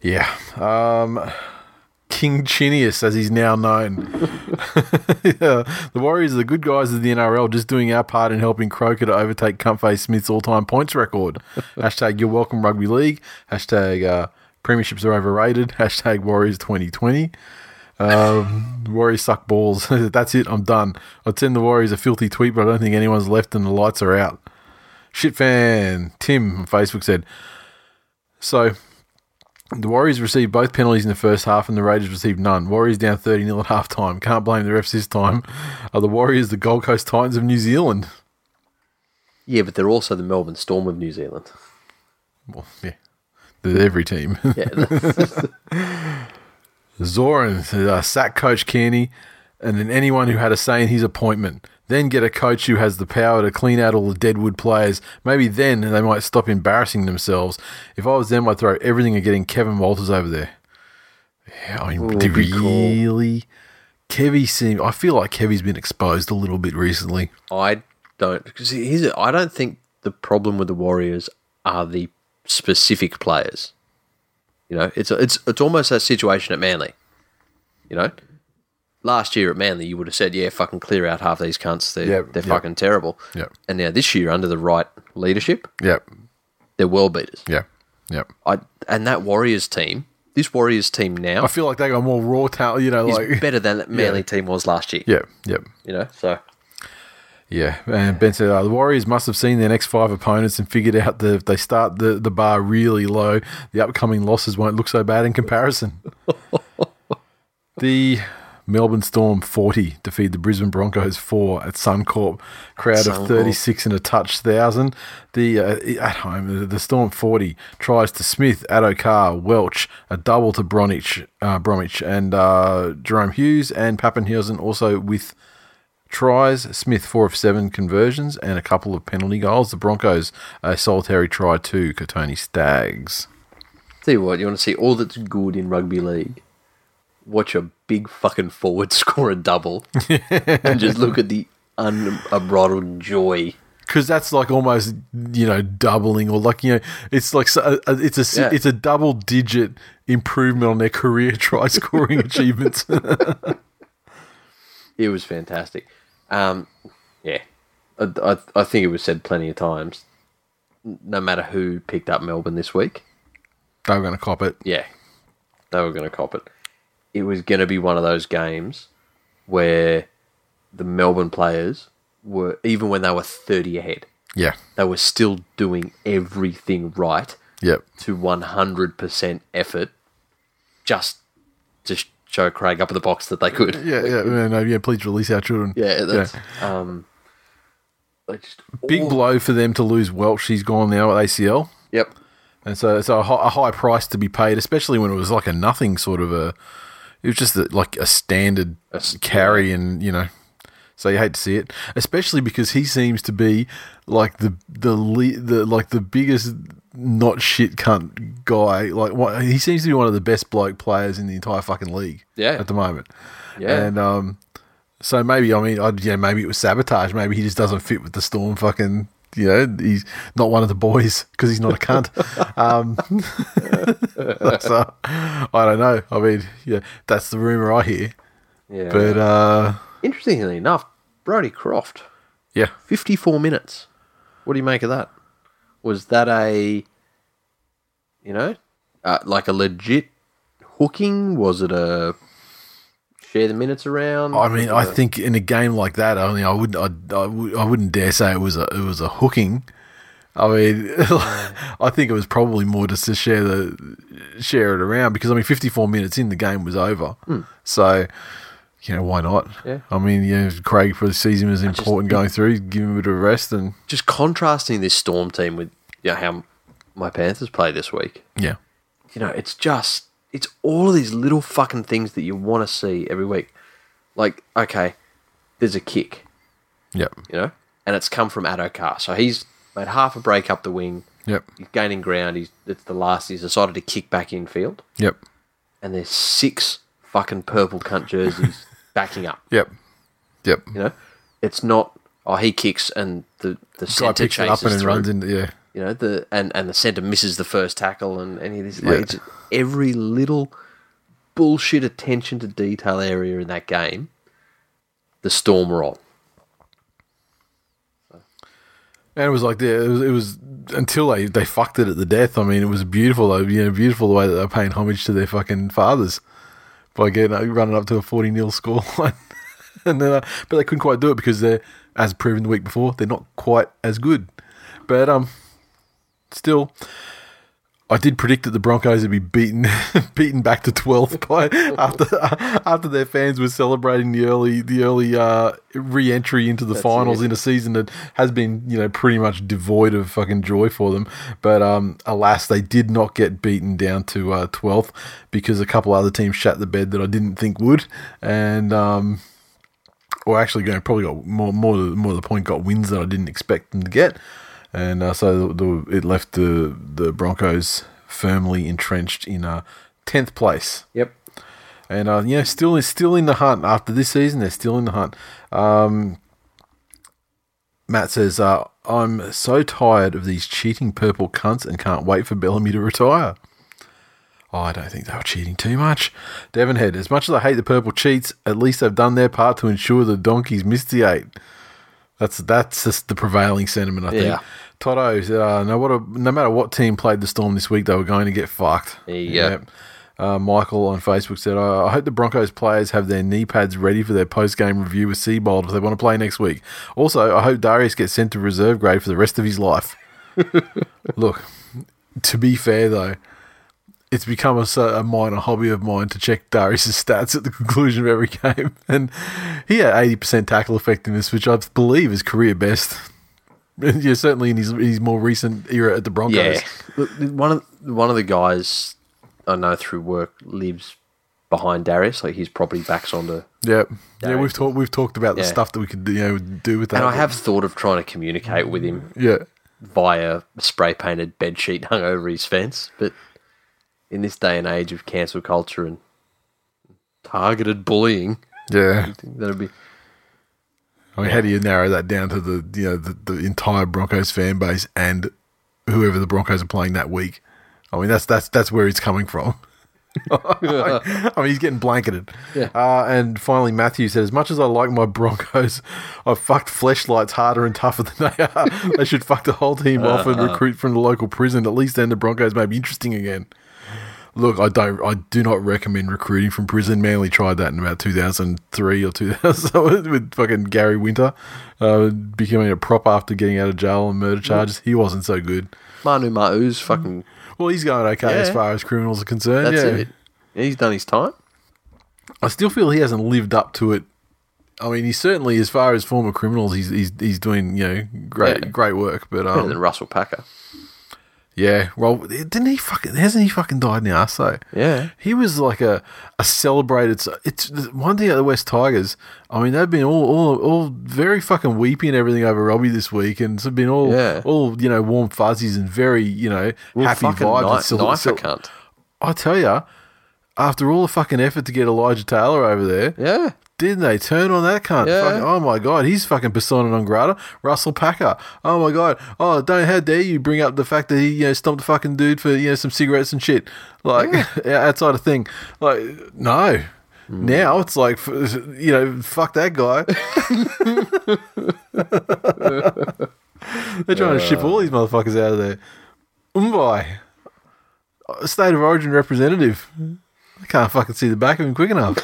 yeah. Um, King Chinius, as he's now known. yeah, the Warriors are the good guys of the NRL, just doing our part in helping Croker to overtake Cumpface Smith's all-time points record. Hashtag You're Welcome Rugby League. Hashtag uh, Premierships are overrated. Hashtag Warriors 2020. Um, Warriors suck balls. That's it. I'm done. I'd send the Warriors a filthy tweet, but I don't think anyone's left and the lights are out. Shit fan Tim on Facebook said. So the Warriors received both penalties in the first half and the Raiders received none. Warriors down 30 0 at half time. Can't blame the refs this time. Are the Warriors the Gold Coast Titans of New Zealand? Yeah, but they're also the Melbourne Storm of New Zealand. Well, yeah. They're every team. Yeah, Zoran, uh, sack coach Kearney, and then anyone who had a say in his appointment. then get a coach who has the power to clean out all the deadwood players. Maybe then they might stop embarrassing themselves. If I was them, I'd throw everything at getting Kevin Walters over there. Yeah, I mean, Ooh, do big call. really? Kevy seem. I feel like Kevy's been exposed a little bit recently. I don't because here's I don't think the problem with the Warriors are the specific players. You know, it's it's it's almost that situation at Manly. You know, last year at Manly, you would have said, "Yeah, fucking clear out half these cunts. They're Yep, they're yep. fucking terrible." Yep. And now this year, under the right leadership, Yep. they're world beaters. Yeah, Yep. I and that Warriors team, this Warriors team now I feel like they got more raw talent. You know, is like better than that Manly team was last year. Yeah, Yep. You know, so Yeah, and Ben said uh, the Warriors must have seen their next five opponents and figured out that if they start the, the bar really low, the upcoming losses won't look so bad in comparison. the Melbourne Storm 40 defeat the Brisbane Broncos 4 at Suncorp. Crowd of 36 and a touch thousand. The uh, at home, the Storm 40 tries to Smith, Addo-Carr, Welch, a double to Bromwich, uh, Bromwich and uh, Jahrome Hughes and Papenhuyzen also with tries. Smith four of seven conversions and a couple of penalty goals. The Broncos a solitary try to Kotoni Staggs. Tell you what, you want to see all that's good in rugby league? Watch a big fucking forward score a double and just look at the unbridled joy. Because that's like almost you know doubling or like you know it's like so- uh, it's a Yeah. it's a double digit improvement on their career try scoring achievements. It was fantastic. Um, yeah, I, I, I think it was said plenty of times. No matter who picked up Melbourne this week, they were going to cop it. yeah, they were going to cop it. It was going to be one of those games where the Melbourne players were, even when they were 30 ahead, Yeah. they were still doing everything right Yep. to 100% effort just to show Craig up at the box that they could. Yeah. Yeah. No, no, yeah. Please release our children. Yeah, that's. Um, just, Big all- blow for them to lose Welch. He's gone now at ACL. Yep. And so it's a, a high price to be paid, especially when it was like a nothing sort of a. It was just a, like a standard A carry, and you know, so you hate to see it, especially because he seems to be like the the le- the like the biggest not shit cunt guy. Like what, he seems to be one of the best bloke players in the entire fucking league. Yeah. at the moment. Yeah. and um, so maybe I mean, I, yeah, maybe it was sabotage. Maybe he just doesn't fit with the storm. Fucking, you know, he's not one of the boys because he's not a cunt. um, so I don't know. I mean, yeah, that's the rumor I hear. Yeah. But uh, Interestingly enough, Brodie Croft, yeah, 54 minutes. What do you make of that? Was that a, you know, uh, like a legit hooking? Was it a share the minutes around? I mean, I a- think in a game like that, I mean, I wouldn't, I, I, I wouldn't dare say it was a, it was a hooking. I mean, I think it was probably more just to share the share it around because I mean, fifty four minutes in, the game was over. So, you know, why not? Yeah. I mean, know, Craig for sees him as important going through, give him a bit of rest, and just contrasting this Storm team with you know, how my Panthers play this week. yeah, you know, it's just it's all of these little fucking things that you want to see every week. Like, okay, there's a kick, yep, you know, and it's come from Addo-Carr. So he's made half a break up the wing. yep, He's gaining ground. He's it's the last. He's decided to kick back in field, yep, and there's six fucking purple cunt jerseys backing up. yep, yep. You know, it's not. Oh, he kicks and the the picks it chases up and through. runs into yeah, you know the and and the centre misses the first tackle and any of this like Yeah. every little bullshit attention to detail area in that game the storm were on And it was like the, it was, it was until they, they fucked it at the death. I mean, it was beautiful though. You know, beautiful the way that they're paying homage to their fucking fathers by getting uh, running up to a forty 0 scoreline. and then, uh, but they couldn't quite do it because they're, as proven the week before, they're not quite as good. But um, still, I did predict that the Broncos would be beaten beaten back to twelfth by after after their fans were celebrating the early the early uh, re-entry into the finals it. in a season that has been you know pretty much devoid of fucking joy for them. But um, alas, they did not get beaten down to uh, twelfth because a couple other teams shat the bed that I didn't think would, and um, or actually, you know, probably got more more more to the point, got wins that I didn't expect them to get, and uh, so the, the, it left the the Broncos firmly entrenched in uh, tenth place. Yep. And uh, you know, still is still in the hunt after this season. They're still in the hunt. Um, Matt says, uh, "I'm so tired of these cheating purple cunts and can't wait for Bellamy to retire." Oh, I don't think they were cheating too much. Devon Head, as much as I hate the purple cheats, at least they've done their part to ensure the donkeys missed the eight. That's that's just the prevailing sentiment, I think. Yeah. Toto uh, no, what a, no matter what team played the Storm this week, they were going to get fucked. You. Uh, Michael on Facebook said, I I hope the Broncos players have their knee pads ready for their post game review with Seibold if they want to play next week. Also, I hope Darius gets sent to reserve grade for the rest of his life. Look, to be fair though, it's become a, a minor hobby of mine to check Darius' stats at the conclusion of every game. And he had 80% tackle effectiveness, which I believe is career best. yeah, certainly in his, his more recent era at the Broncos. Yeah. One of one of the guys I know through work lives behind Darius. Like his property backs onto. Yeah, yeah, we've talked we've talked about the Yeah. stuff that we could you know do with that. And I have thought of trying to communicate with him yeah, via spray painted bed sheet hung over his fence, but in this day and age of cancel culture and targeted bullying, yeah. That'd be I mean, how do you narrow that down to the you know the, the entire Broncos fan base and whoever the Broncos are playing that week? I mean, that's that's that's where it's coming from. I mean, he's getting blanketed. Yeah. Uh, and finally, Matthew said, "As much as I like my Broncos, I've fucked fleshlights harder and tougher than they are. they should fuck the whole team off and recruit from the local prison. At least then the Broncos may be interesting again." Look, I don't. I do not recommend recruiting from prison. Manly tried that in about 2003 or 2000 with fucking Gary Winter, uh, becoming a prop after getting out of jail on murder charges. He wasn't so good. Manu Ma'u's fucking. Well, he's going okay as far as criminals are concerned. That's yeah. it. He's done his time. I still feel he hasn't lived up to it. I mean, he certainly, as far as former criminals, he's he's he's doing you know great Yeah. great work. But Better than um, Russell Packer. Yeah, well, didn't he fucking hasn't he fucking died in the arse though? Yeah. He was like a, a celebrated. It's one thing at the West Tigers. I mean, they've been all, all all very fucking weepy and everything over Robbie this week, and it's been all Yeah. all you know warm fuzzies and very you know Well, happy vibes. kni- and sil- knife a cunt. I tell you, after all the fucking effort to get Elijah Taylor over there, Yeah. Didn't they turn on that cunt? Yeah. Fucking- oh my god, he's fucking persona non grata. Russell Packer. Oh my god. Oh, don't how dare you bring up the fact that he you know stomped a fucking dude for you know some cigarettes and shit. Like outside of thing. Like no. Hmm. Now it's like you know fuck that guy. They're trying to ship all these motherfuckers out of there. Mbye, state of origin representative. I can't fucking see the back of him quick enough.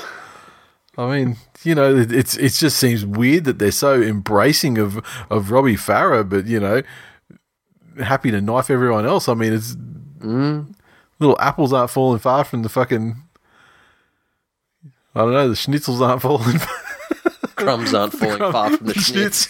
I mean, you know, it- it's it just seems weird that they're so embracing of of Robbie Farah, but you know, happy to knife everyone else. I mean, it's little apples aren't falling far from the fucking. I don't know. The schnitzels aren't falling. Crumbs aren't falling far from the schnitz.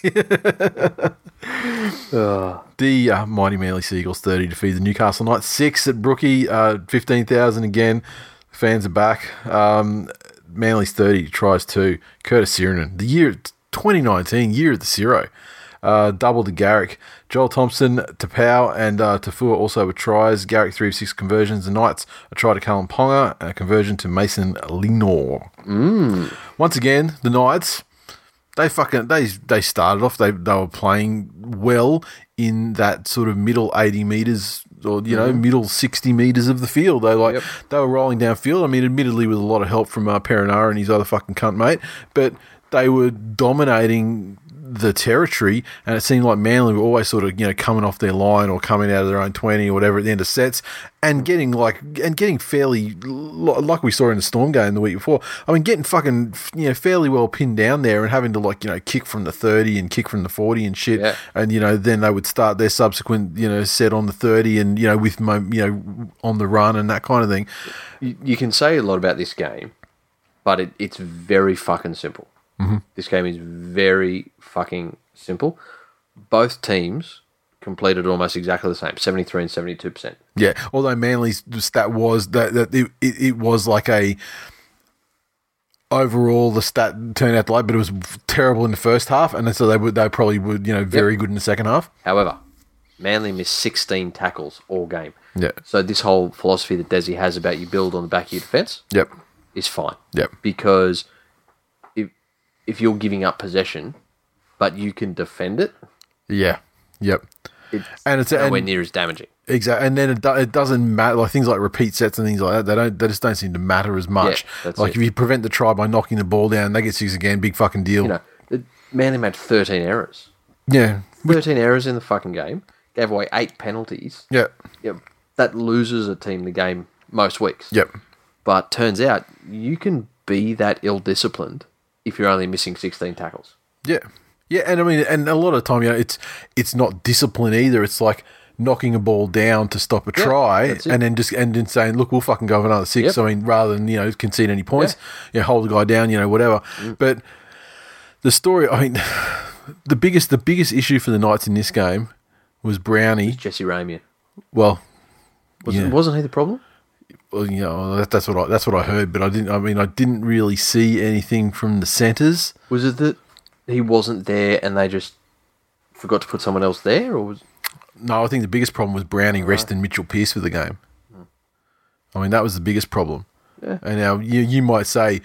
The uh, mighty Manly Seagulls 30 defeat the Newcastle Knights 6 at Brookie, uh, 15,000 again. Fans are back. Um, Manly's 30 tries 2. Curtis Sironen, the year 2019, year of the Zero. Uh, double to Garrick. Joel Thompson, Taupau, and uh, Taufua also with tries. Garrick, 3 of 6 conversions. The Knights, a try to Kalyn Ponga, and a conversion to Mason Lino. Once again, the Knights, they fucking they they started off they they were playing well in that sort of middle 80 meters or you know middle 60 meters of the field they like Yep. they were rolling downfield i mean admittedly with a lot of help from uh, Perinara and his other fucking cunt mate but they were dominating the territory and it seemed like Manly were always sort of you know coming off their line or coming out of their own 20 or whatever at the end of sets and getting like and getting fairly like we saw in the storm game the week before I mean getting fucking you know fairly well pinned down there and having to like you know kick from the 30 and kick from the 40 and shit Yeah. and you know then they would start their subsequent you know set on the 30 and you know with my, you know on the run and that kind of thing you, you can say a lot about this game, but it, it's very fucking simple. Mm-hmm. This game is very fucking simple. Both teams completed almost exactly the same 73 and 72%. Yeah, although Manly's stat was that that it, it, was like a overall the stat turned out late, but it was terrible in the first half, and so they would they probably would you know very good in the second half. However, Manly missed 16 tackles all game. Yeah. So this whole philosophy that Desi has about you build on the back of your defence Yep. is fine. Yep. Because if if you're giving up possession, but you can defend it, Yeah. Yep. it's And it's nowhere and, near as damaging. exactly, and then it, do, it doesn't matter. Like things like repeat sets and things like that, they don't. They just don't seem to matter as much. that's like it. if you prevent the try by knocking the ball down, they get six again. Big fucking deal. You know, Manly made 13 errors. yeah. 13 errors in the fucking game. Gave away eight penalties. Yeah. Yep. That loses a team the game most weeks. Yep. But turns out you can be that ill disciplined if you're only missing 16 tackles. Yeah, yeah, and I mean, and a lot of time, you know, it's it's not discipline either. It's like knocking a ball down to stop a Yeah, try, and then just and then saying, "Look, we'll fucking go for another six. Yep. I mean, rather than you know concede any points, you know, hold the guy down, you know, whatever. Mm. But the story, I mean, the biggest the biggest issue for the Knights in this game was Brownie. Jesse Ramien. Well, Wasn't, Yeah. wasn't he the problem? well, you know, that, that's what I that's what I heard, but I didn't. I mean, I didn't really see anything from the centres. Was it that he wasn't there and they just forgot to put someone else there? Or was No, I think the biggest problem was Browning resting Mitchell Pearce for the game. Hmm. I mean, that was the biggest problem. Yeah. And now you you might say,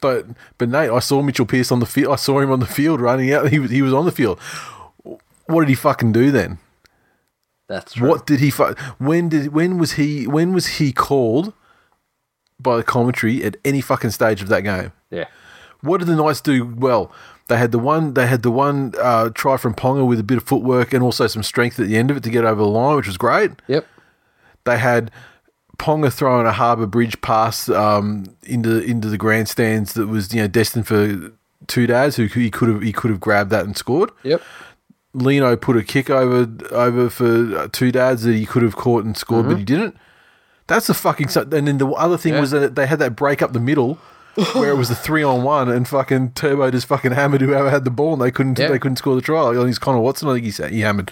but but Nate, I saw Mitchell Pearce on the field. I saw him on the field running out. He was he was on the field. What did he fucking do then? that's true. What did he? Fu- when did when was he when was he called by the commentary at any fucking stage of that game? Yeah. What did the Knights do well? They had the one. They had the one uh, try from Ponga with a bit of footwork and also some strength at the end of it to get over the line, which was great. Yep. They had Ponga throwing a Harbour Bridge pass um, into into the grandstands that was you know destined for two dads who he could have he could have grabbed that and scored. Yep. Lino put a kick over over for uh, two dads that he could have caught and scored, but he didn't. That's the fucking. And then the other thing Yeah. was that they had that break up the middle. Where it was a three on one and fucking Turbo just fucking hammered whoever had the ball and they couldn't Yeah. they couldn't score the try. I think it's Connor Watson. I think he said he hammered.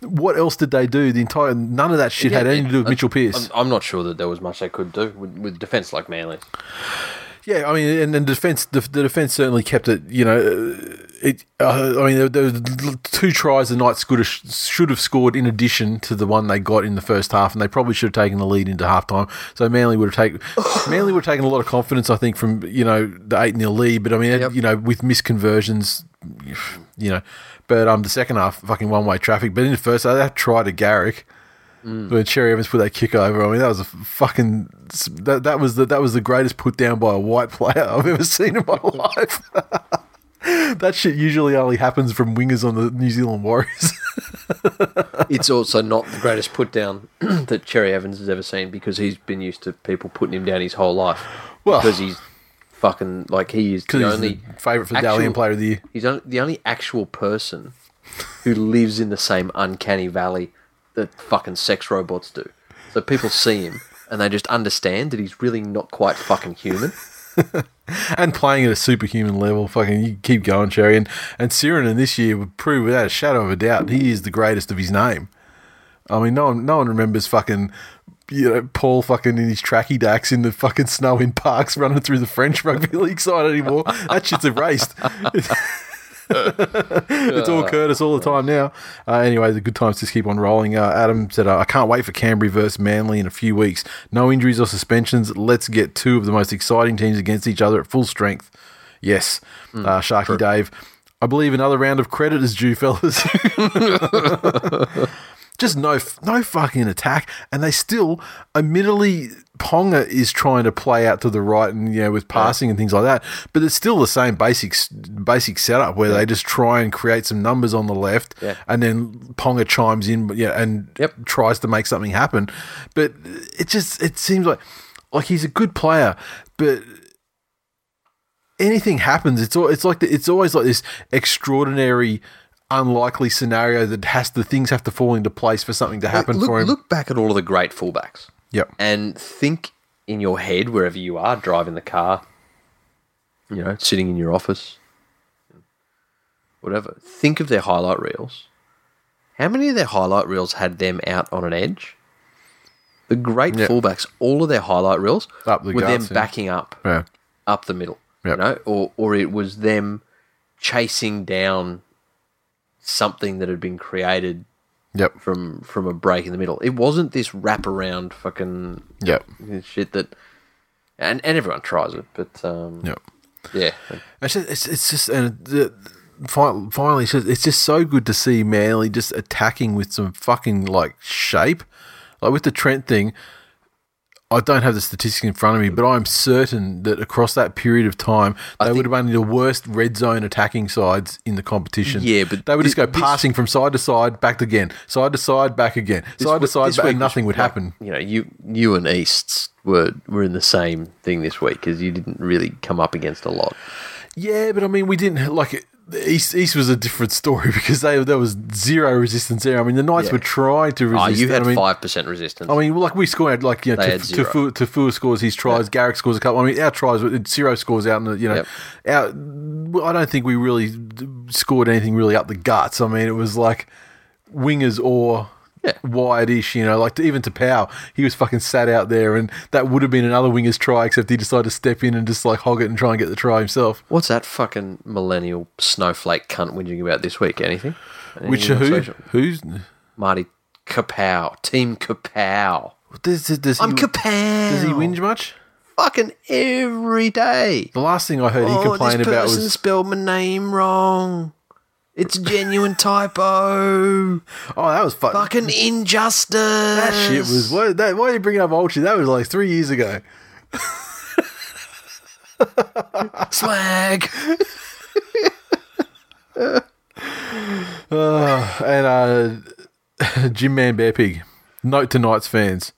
What else did they do? The entire none of that shit had Yeah, anything to do with I'm- Mitchell Pearce. I'm, I'm not sure that there was much they could do with, with defence like Manly. Yeah, I mean, and then defense, the, the defense certainly kept it. You know, uh, it. Uh, I mean, there, there was two tries the Knights could have, should have scored in addition to the one they got in the first half, and they probably should have taken the lead into halftime. So Manly would have taken Manly would have taken a lot of confidence, I think, from you know the eight 0 lead. But I mean, Yep. you know, with misconversions, you know, but um, the second half fucking one way traffic. But in the first half, that try to Garrick. When Cherry Evans put that kick over, I mean that was a fucking that, that was the that was the greatest put down by a white player I've ever seen in my life. that shit usually only happens from wingers on the New Zealand Warriors. It's also not the greatest put down that Cherry Evans has ever seen because he's been used to people putting him down his whole life. Well- because he's fucking like he is the only the favourite for Dally M Player of the Year. He's on, the only actual person who lives in the same uncanny valley that fucking sex robots do. So people see him and they just understand that he's really not quite fucking human. and playing at a superhuman level. Fucking, you keep going, Cherry. And and Sironen this year would prove without a shadow of a doubt he is the greatest of his name. I mean, no one no one remembers fucking. You know, Paul fucking in his tracky dacks in the fucking snow in parks running through the French rugby league side anymore. That shit's erased. it's all Curtis all the time now. Uh, anyway, the good times just keep on rolling. Uh, Adam said, uh, I can't wait for Canberra versus Manly in a few weeks. No injuries or suspensions. Let's get two of the most exciting teams against each other at full strength. Yes, uh, Sharky Dave. I believe another round of credit is due, fellas. just no no fucking attack, and they still, admittedly, Ponga is trying to play out to the right and you know with passing and things like that, but it's still the same basic basic setup where they just try and create some numbers on the left, Yeah. and then Ponga chimes in, yeah, and Yep. tries to make something happen, but it just it seems like like he's a good player, but anything happens, it's all, it's like the, it's always like this extraordinary, unlikely scenario that has to things have to fall into place for something to happen look, for him. look back at all of the great fullbacks Yep. and think in your head wherever you are, driving the car, you know, sitting in your office, whatever. Think of their highlight reels. How many of their highlight reels had them out on an edge? The great Yeah. fullbacks, all of their highlight reels the were them backing up Yeah. up the middle. Yep. You know, or or it was them chasing down something that had been created Yep. from from a break in the middle. It wasn't this wraparound fucking Yep. shit that, and and everyone tries it, but um, Yep. yeah, It's just, it's, it's just and the, fi- finally, it's just, it's just so good to see Manly just attacking with some fucking like shape, like with the Trent thing. I don't have the statistics in front of me, but I'm certain that across that period of time, they think- would have been the worst red zone attacking sides in the competition. Yeah, but they would just thi- go this- passing from side to side, back again, side to side, back again, side to This side, week back, nothing would like, happen. You know, you you and Easts were were in the same thing this week because you didn't really come up against a lot. Yeah, but I mean, we didn't like the East. East was a different story because they there was zero resistance there. I mean, the Knights Yeah. were trying to resist. Oh, you had I mean, five percent resistance. I mean, like we scored like you know, They had Taf- zero. Taufua, Taufua scores his tries, Garrick scores a couple. I mean, our tries were zero scores out in the you know, Yep. well, I don't think we really scored anything really up the guts. I mean, it was like wingers or. Yeah. Wide-ish, you know, like to, even to Pow, he was fucking sat out there, and that would have been another winger's try, except he decided to step in and just like hog it and try and get the try himself. What's that fucking millennial snowflake cunt whinging about this week? Anything? Anything Which who? Who's? Marty Kapow, Team Kapow. Does, does I'm he, Kapow. Does he whinge much? Fucking every day. The last thing I heard he oh, complained this about was spelled my name wrong. It's a genuine typo. oh that was fu- Fucking injustice. that shit was why, that, why are you bringing up old shit? That was like three years ago. swag. And uh, Jim Man Bear Pig. Note to Knights fans.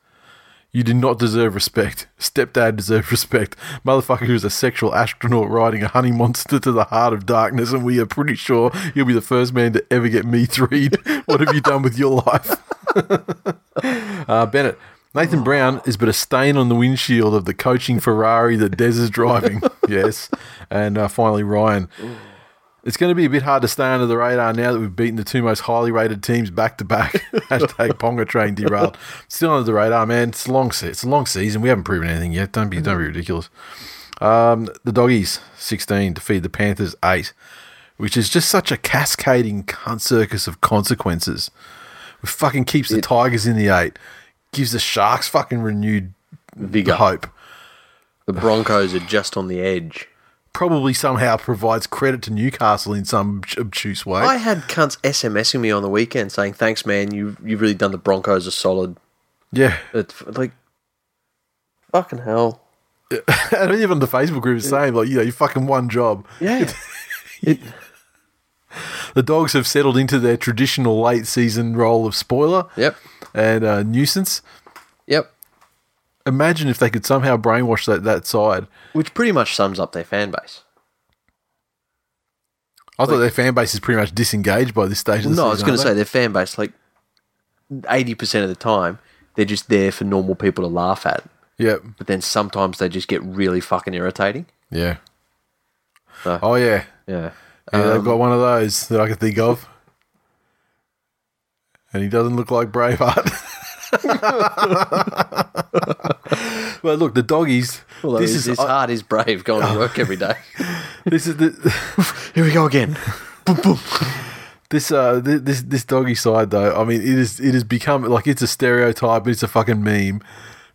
You do not deserve respect. Stepdad deserves respect. Motherfucker who's a sexual astronaut riding a honey monster to the heart of darkness, and we are pretty sure you'll be the first man to ever get me threed. what have you done with your life? uh, Bennett. Nathan Brown is but a stain on the windshield of the coaching Ferrari that Des is driving. yes. And uh, finally, Ryan. It's going to be a bit hard to stay under the radar now that we've beaten the two most highly rated teams back to back. Hashtag Ponga train derailed. Still under the radar, man. It's a long se- It's a long season. We haven't proven anything yet. Don't be don't be ridiculous. Um, the doggies sixteen defeat the Panthers eight, which is just such a cascading cunt circus of consequences. It fucking keeps the Tigers in the eight, gives the Sharks fucking renewed Vigor. hope. The Broncos are just on the edge. Probably somehow provides credit to Newcastle in some obtuse way. I had cunts SMSing me on the weekend saying, "Thanks, man. You you've really done the Broncos a solid." yeah. It's like, fucking hell. and even the Facebook group is saying, like, you know, you fucking one job. Yeah. it, The dogs have settled into their traditional late season role of spoiler yep. and uh, nuisance. Yep. Imagine if they could somehow brainwash that, that side. Which pretty much sums up their fan base. I thought their fan base is pretty much disengaged by this stage of the No, I was season, going to say aren't their fan base, like eighty percent of the time, they're just there for normal people to laugh at. they? Yep. But then sometimes they just get really fucking irritating. Yeah. So- Oh, yeah. Yeah. Yeah, they've Um, got one of those that I can think of. And he doesn't look like Braveheart. but look, the doggies. Although this his, is his heart is brave going to work every day. this is the Here we go again. boom, boom. This uh this this doggy side though, I mean it is it has become like it's a stereotype, it's a fucking meme.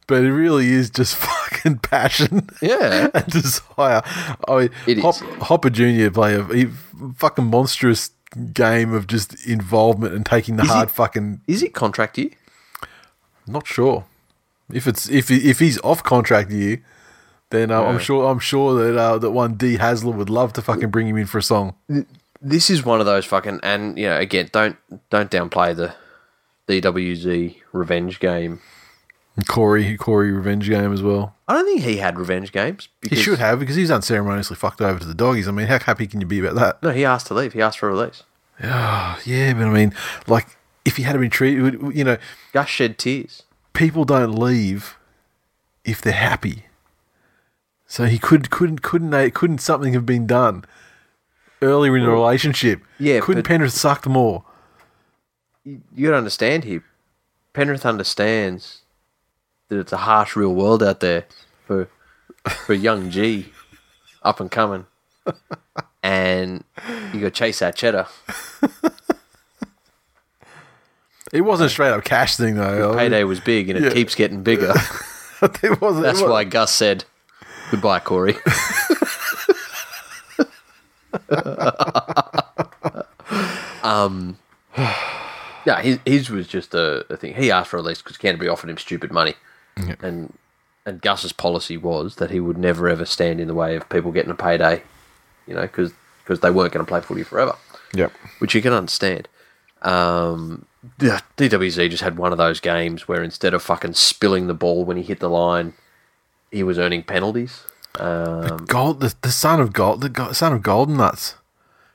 But it really is just fucking passion Yeah. and desire. I mean It is. Hop, Hopper Jr. play a he, fucking monstrous game of just involvement and taking the Is hard fucking Is it contract year? not sure. If it's if he- if he's off contract year, then uh, I'm sure I'm sure that uh, that one D Hasler would love to fucking bring him in for a song. This is one of those fucking and you know again don't don't downplay the DWZ revenge game. Corey Corey revenge game as well. I don't think he had revenge games. He should have because he's unceremoniously fucked over to the doggies. I mean, how happy can you be about that? No, he asked to leave. He asked for a release. Oh, yeah, but I mean, like, if he had been treated, you know, Gus shed tears. People don't leave if they're happy. So he could couldn't couldn't they couldn't something have been done earlier in the relationship? yeah, couldn't Penrith sucked more? You, you got to understand here. Penrith understands that it's a harsh real world out there for for young G. up and coming, and you go chase that cheddar. It wasn't a straight up cash thing though. Payday was big, and it Yeah. keeps getting bigger. it wasn't. That's it wa- why Gus said, "Goodbye, Corey." um, yeah, his, his was just a, a thing. He asked for a lease because Canterbury offered him stupid money, and and Gus's policy was that he would never ever stand in the way of people getting a payday, you know, because they weren't going to play footy forever Yep. which you can understand. Um, the DWZ just had one of those games where instead of fucking spilling the ball when he hit the line, he was earning penalties. Um, Gold. The, the son of gold. The go- son of Golden Nuts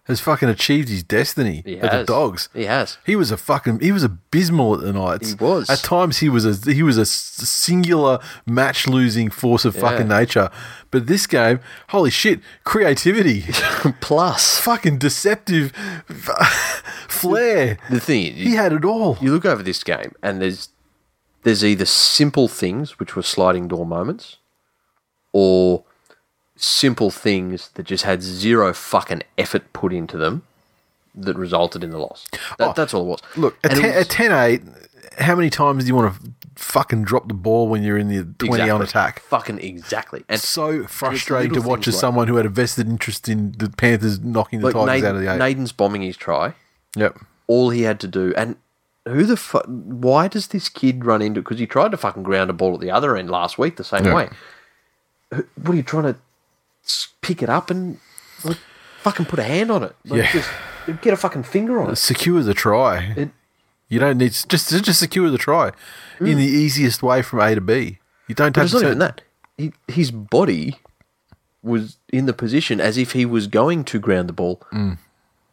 has fucking achieved his destiny he at has. the Dogs. He has. He was a fucking. He was abysmal at the Knights. He was. At times, he was a he was a singular match losing force of fucking nature. But this game, holy shit, creativity, Plus, fucking deceptive flair. the thing is, He had it all. you look over this game and there's there's either simple things which were sliding door moments, or simple things that just had zero fucking effort put into them that resulted in the loss. That, oh, that's all it was. Look, at And it 10, was- at 10 8, how many times do you want to fucking drop the ball when you're in the 20 on attack? Fucking exactly. And So frustrating to watch as like- someone who had a vested interest in the Panthers knocking the like Tigers Naden, out of the eight. Naden's bombing his try. Yep. All he had to do, and who the fuck? Why does this kid run into? Because he tried to fucking ground a ball at the other end last week the same Yeah. way. What are you trying to pick it up and like, fucking put a hand on it? Like, Yeah. just get a fucking finger on it. Secure the try. It- you don't need just just secure the try in the easiest way from A to B. You don't But have it's to not even that. He, his body was in the position as if he was going to ground the ball, Mm.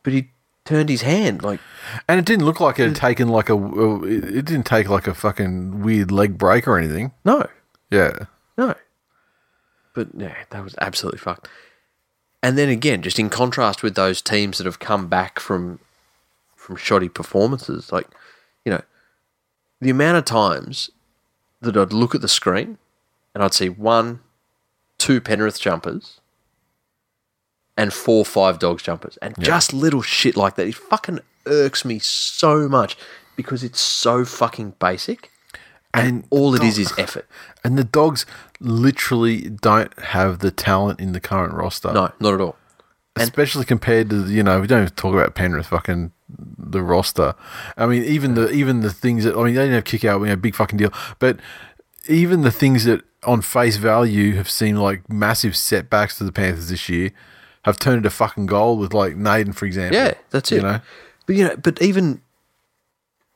but he turned his hand like And it didn't look like it had taken like a. It didn't take like a fucking weird leg break or anything. no. Yeah. No. But yeah, that was absolutely fucked. And then again, just in contrast with those teams that have come back from from shoddy performances, like, you know, the amount of times that I'd look at the screen and I'd see one, two Penrith jumpers and four five dogs jumpers. And just little shit like that. It fucking irks me so much because it's so fucking basic. And All it is is effort. and the dogs literally don't have the talent in the current roster. No, not at all. especially compared to you know we don't even talk about Penrith fucking the roster. I mean even the even the things that I mean they didn't have Kikau, you know, big fucking deal, but even the things that on face value have seemed like massive setbacks to the Panthers this year have turned into fucking gold with like Naden for example. Yeah, that's it. You know, But you know, but even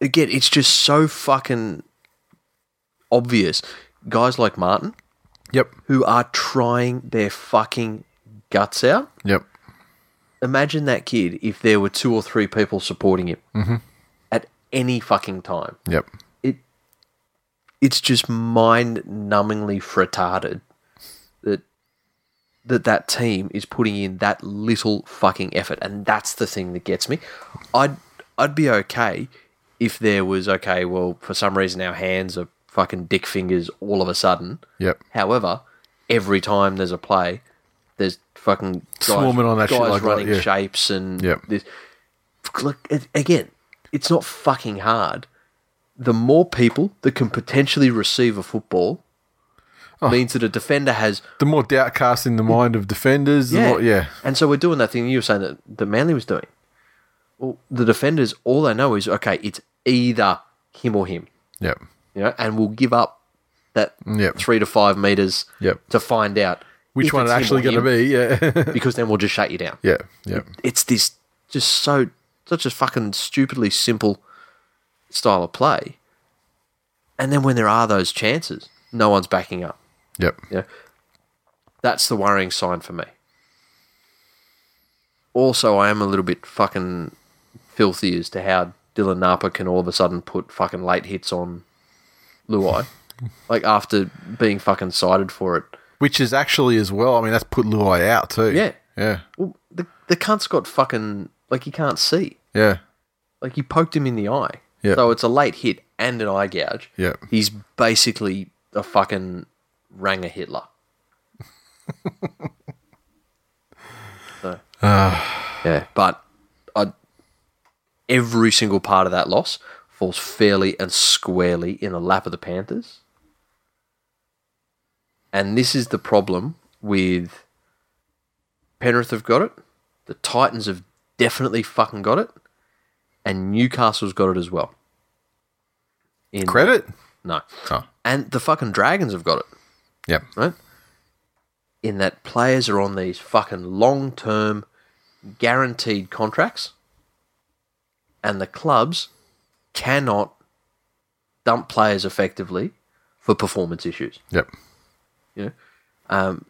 again, it's just so fucking obvious. Guys like Martin, yep, who are trying their fucking guts out. yep, Imagine that kid if there were two or three people supporting him Mm-hmm. at any fucking time. yep. It it's just mind-numbingly fretarded that that that team is putting in that little fucking effort, and that's the thing that gets me. I'd I'd be okay if there was okay. Well, for some reason, our hands are fucking dick fingers all of a sudden. Yep. However, every time there's a play, there's fucking guys, Swarming on that shit guys like that, running yeah. shapes and Yep. this. Look it- again, it's not fucking hard. The more people that can potentially receive a football Oh. means that a defender has The more doubt cast in the mm. mind of defenders, the yeah. more yeah. And so we're doing that thing you were saying that, that Manly was doing. Well, the defenders, all they know is, okay, it's either him or him, Yep. You know, and we'll give up that Yep. three to five meters Yep. to find out Which one it's it's actually going to be? Yeah. because then we'll just shut you down. yeah. Yeah. It's this just so, such a fucking stupidly simple style of play. And then when there are those chances, no one's backing up. Yep. Yeah. That's the worrying sign for me. Also, I am a little bit fucking filthy as to how Dylan Napa can all of a sudden put fucking late hits on Luai. like after being fucking cited for it. Which is actually as well. I mean, that's put Luai out too. Yeah. Yeah. Well, the the cunt's got fucking like he can't see. Yeah. Like he poked him in the eye. Yeah. So it's a late hit and an eye gouge. Yeah. He's basically a fucking Ranger Hitler. Ah. yeah, but I, every single part of that loss falls fairly and squarely in the lap of the Panthers. And this is the problem with Penrith have got it, the Titans have definitely fucking got it, and Newcastle's got it as well. In Credit? No. Oh. And the fucking Dragons have got it, Yep. right? In that players are on these fucking long term guaranteed contracts, and the clubs cannot dump players effectively for performance issues. Yep. You know, um,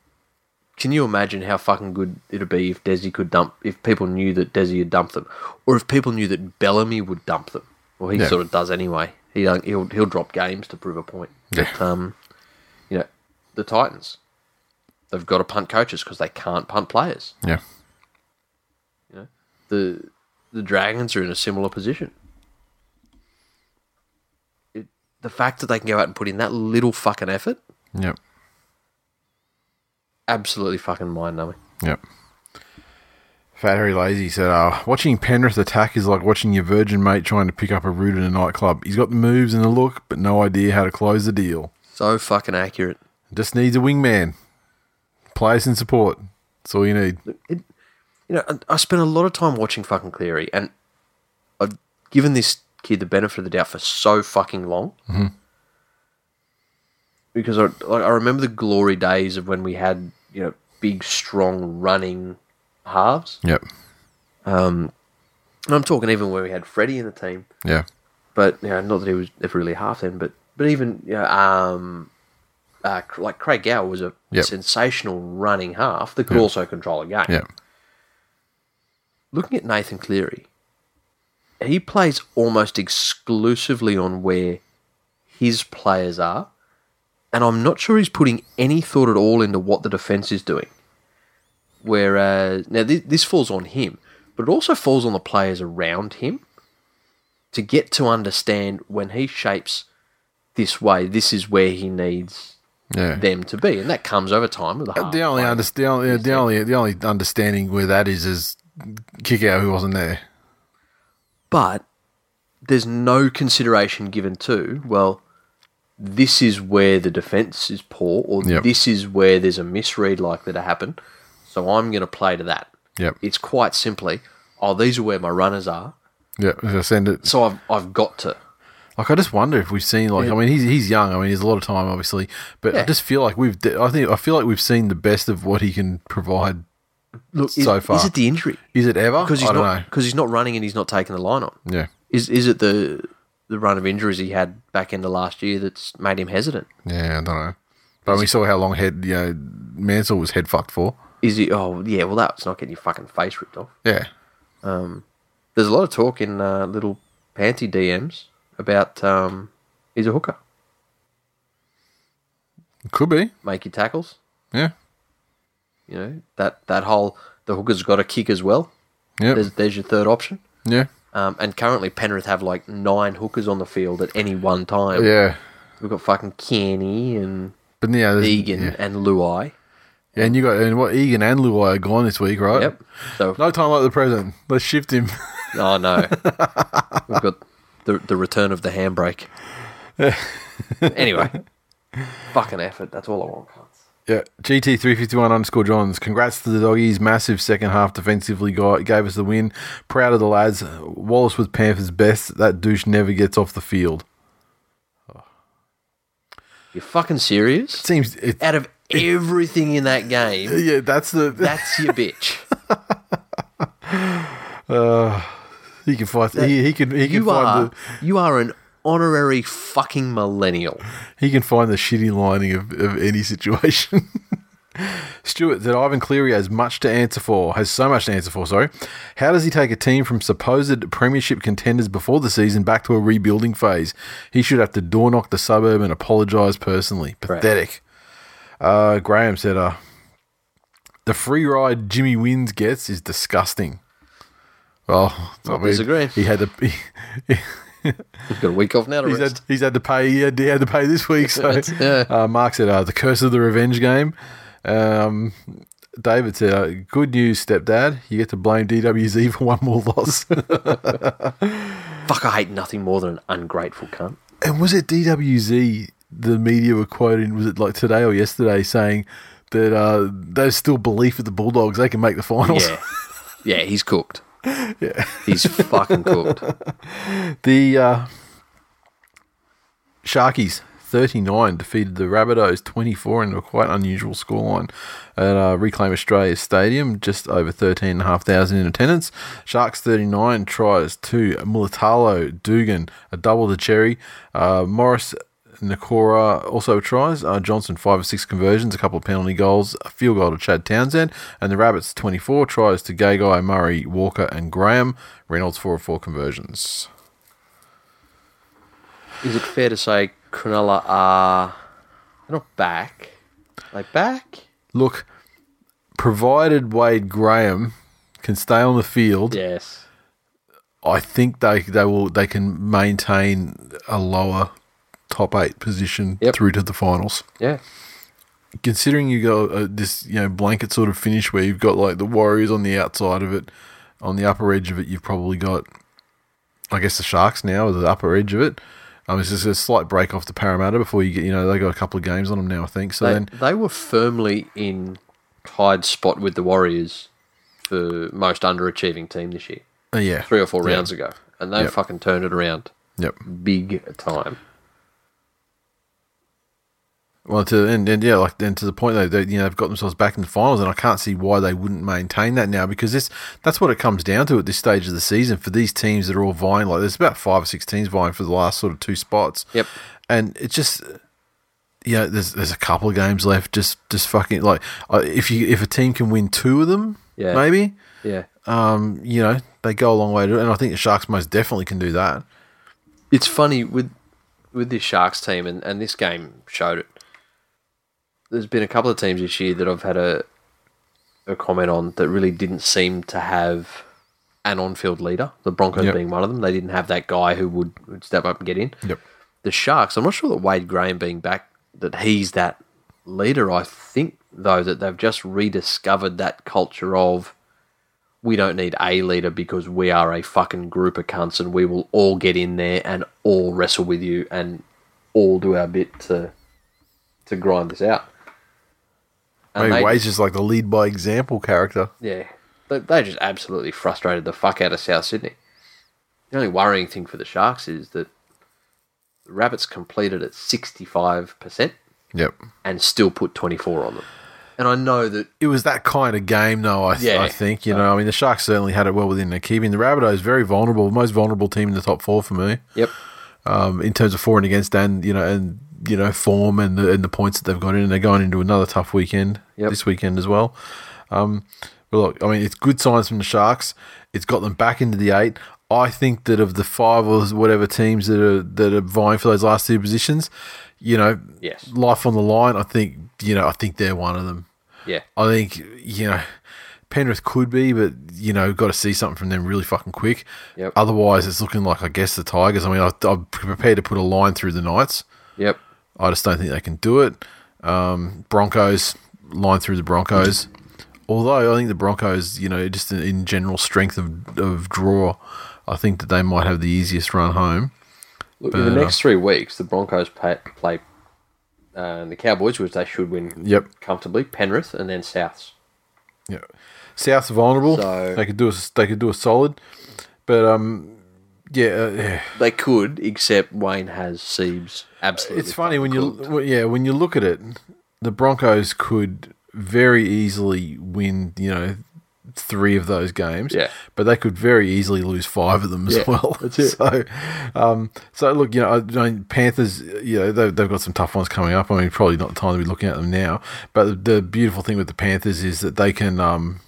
can you imagine how fucking good it'd be if Desi could dump? If people knew that Desi had dumped them, or if people knew that Bellamy would dump them? Well, he Yeah. sort of does anyway. He don't, he'll he'll drop games to prove a point. Yeah. But, um, you know, the Titans, they've got to punt coaches because they can't punt players. Yeah. You know, the the Dragons are in a similar position. It, the fact that they can go out and put in that little fucking effort, Yep. absolutely fucking mind numbing. Yep. Fat Harry Lazy said, uh, watching Penrith attack is like watching your virgin mate trying to pick up a root in a nightclub. He's got the moves and the look, but no idea how to close the deal. So fucking accurate. Just needs a wingman. Players and support. That's all you need. It, you know, I, I spent a lot of time watching fucking Cleary, and I've given this kid the benefit of the doubt for so fucking long. Mm-hmm. Because I, like, I remember the glory days of when we had, you know, big, strong, running halves. Yep. And I'm talking even when we had Freddie in the team, Yeah. but you know, not that he was ever really half then, but but even you know, um, uh, like Craig Gower was a Yep. sensational running half that could also control a game. Yeah. Looking at Nathan Cleary, he plays almost exclusively on where his players are, and I'm not sure he's putting any thought at all into what the defense is doing. Whereas uh, now this, this falls on him, but it also falls on the players around him to get to understand when he shapes this way, this is where he needs Yeah. them to be, and that comes over time with the uh, half The only, under, the, only, the, only, the only understanding where that is is Kikau who wasn't there. But there's no consideration given to well this is where the defense is poor or Yep. this is where there's a misread likely to happen so i'm going to play to that Yep. it's quite simply oh these are where my runners are Yeah, I send it. so i've, I've got to Like I just wonder if we've seen like I mean he's he's young I mean he's a lot of time obviously but I just feel like we've I think I feel like we've seen the best of what he can provide. Look So is, far. is it the injury Is it ever? because he's I don't not know. because he's not running and he's not taking the line on Yeah, is is it the the run of injuries he had back into last year that's made him hesitant yeah, I don't know. But we saw how long head you know Mansell was head fucked for. is he oh yeah well that's not getting your fucking face ripped off Yeah, There's a lot of talk in uh, little panty DMs about um, he's a hooker. could be. Make your tackles. Yeah, You know that that whole the hooker's got a kick as well. yeah, There's there's your third option. yeah, Um, and currently Penrith have like nine hookers on the field at any one time. yeah. We've got fucking Kenny and But yeah, Egan yeah. and Luai. Yeah, and you got and what Egan and Luai are gone this week, right? Yep. So No time like the present. Let's shift him. oh no, we've got the the return of the handbrake. anyway, fucking effort. That's all I want. Yeah, GT three fifty one underscore Johns. Congrats to the doggies. Massive second half defensively got gave us the win. Proud of the lads. Wallace was Panthers best. That douche never gets off the field. Oh. You're fucking serious? Seems it, Out of everything in that game, yeah. That's the that's your bitch. Uh, he can fight. He, he can he can You find are the you are an honorary fucking millennial. he can find the shitty lining of, of any situation. Stuart that Ivan Cleary has much to answer for, has so much to answer for, sorry. How does he take a team from supposed premiership contenders before the season back to a rebuilding phase? He should have to door knock the suburb and apologise personally. Pathetic. Uh, Graham said, uh, the free ride Jimmy Wins gets is disgusting. Well, I Not disagreeing. He had to. He, He's got a week off now to He's had, he's had to pay. He had, he had to pay this week. So Yeah. uh, Mark said, uh, "The curse of the revenge game." Um, David said, uh, "Good news, stepdad. You get to blame DWZ for one more loss." Fuck, I hate nothing more than an ungrateful cunt. and was it DWZ? The media were quoting. Was it like today or yesterday saying that uh, there's still belief with the Bulldogs they can make the finals? Yeah. yeah, he's cooked. Yeah. He's fucking cooked. The uh, Sharkies 39 defeated the Rabbitohs 24 in a quite unusual scoreline at uh, Reclaim Australia Stadium, just over 13,500 in attendance. Sharks 39 tries to Mulitalo, Dugan, a double to Xerri. Uh, Morris Nikora also tries. Uh, Johnson, five or six conversions, a couple of penalty goals, a field goal to Chad Townsend. And the Rabbits, 24 tries to Gagai, Murray, Walker, and Graham. Reynolds, four or four conversions. Is it fair to say Cronulla are not back? Like back? Look, provided Wade Graham can stay on the field, Yes. I think they they will they can maintain a lower top eight position Yep. through to the finals. Yeah. Considering you got uh, this you know blanket sort of finish where you've got like the Warriors on the outside of it, on the upper edge of it, you've probably got, I guess the Sharks now at the upper edge of it. Um, it's just a slight break off the Parramatta before you get you know they got a couple of games on them now I think so They, then they were firmly in tied spot with the Warriors for most underachieving team this year. uh, yeah Three or four Yeah. rounds ago. And they Yep. fucking turned it around yep big time. Well, to and, and yeah, like then to the point that they, you know they've got themselves back in the finals, and I can't see why they wouldn't maintain that now because this that's what it comes down to at this stage of the season for these teams that are all vying. Like there's about five or six teams vying for the last sort of two spots. Yep. and it's just yeah, there's there's a couple of games left. Just just fucking like uh, if you if a team can win two of them, Yeah. maybe Yeah. um you know they go a long way to it, and I think the Sharks most definitely can do that. It's funny with with this Sharks team, and, and this game showed it. There's been a couple of teams this year that I've had a a comment on that really didn't seem to have an on-field leader. The Broncos Yep. being one of them, they didn't have that guy who would, would step up and get in. Yep. The Sharks, I'm not sure that Wade Graham being back that he's that leader. I think though that they've just rediscovered that culture of we don't need a leader because we are a fucking group of cunts and we will all get in there and all wrestle with you and all do our bit to to grind this out. I mean, they- Wade's just like the lead by example character. yeah, they, they just absolutely frustrated the fuck out of South Sydney. The only worrying thing for the Sharks is that the Rabbits completed at sixty five percent Yep. and still put twenty four on them. And I know that it was that kind of game, though. I, th- Yeah. I think you know. I mean, the Sharks certainly had it well within their keeping. The Rabbitohs very vulnerable, most vulnerable team in the top four for me, yep, um, in terms of for and against, and you know, and you know, form and the and the points that they've got in. And they're going into another tough weekend Yep. this weekend as well. Um, but look, I mean, it's good signs from the Sharks. It's got them back into the eight. I think that of the five or whatever teams that are that are vying for those last two positions, you know, Yes. life on the line. I think you know, I think they're one of them. yeah, I think you know Penrith could be, but you know, got to see something from them really fucking quick. Yep. Otherwise, it's looking like I guess the Tigers. I mean, I, I'm prepared to put a line through the Knights. yep, I just don't think they can do it. Um, Broncos line through the Broncos. Although I think the Broncos, you know, just in, in general strength of, of draw, I think that they might have the easiest run home. Look, in the next three weeks, the Broncos play, play uh, the Cowboys, which they should win Yep. comfortably, Penrith, and then Souths. Yeah. South's vulnerable. So- they could do a they could do a solid, but um, yeah, uh, yeah. They could, except Wayne has Siebes absolutely. It's funny when you well, yeah when you look at it, the Broncos could very easily win. You know. Three of those games, Yeah. but they could very easily lose five of them as Yeah, well. that's it. So, um, so look, you know, I, mean, Panthers, you know, they've, they've got some tough ones coming up. I mean, probably not the time to be looking at them now. But the, the beautiful thing with the Panthers is that they can, um,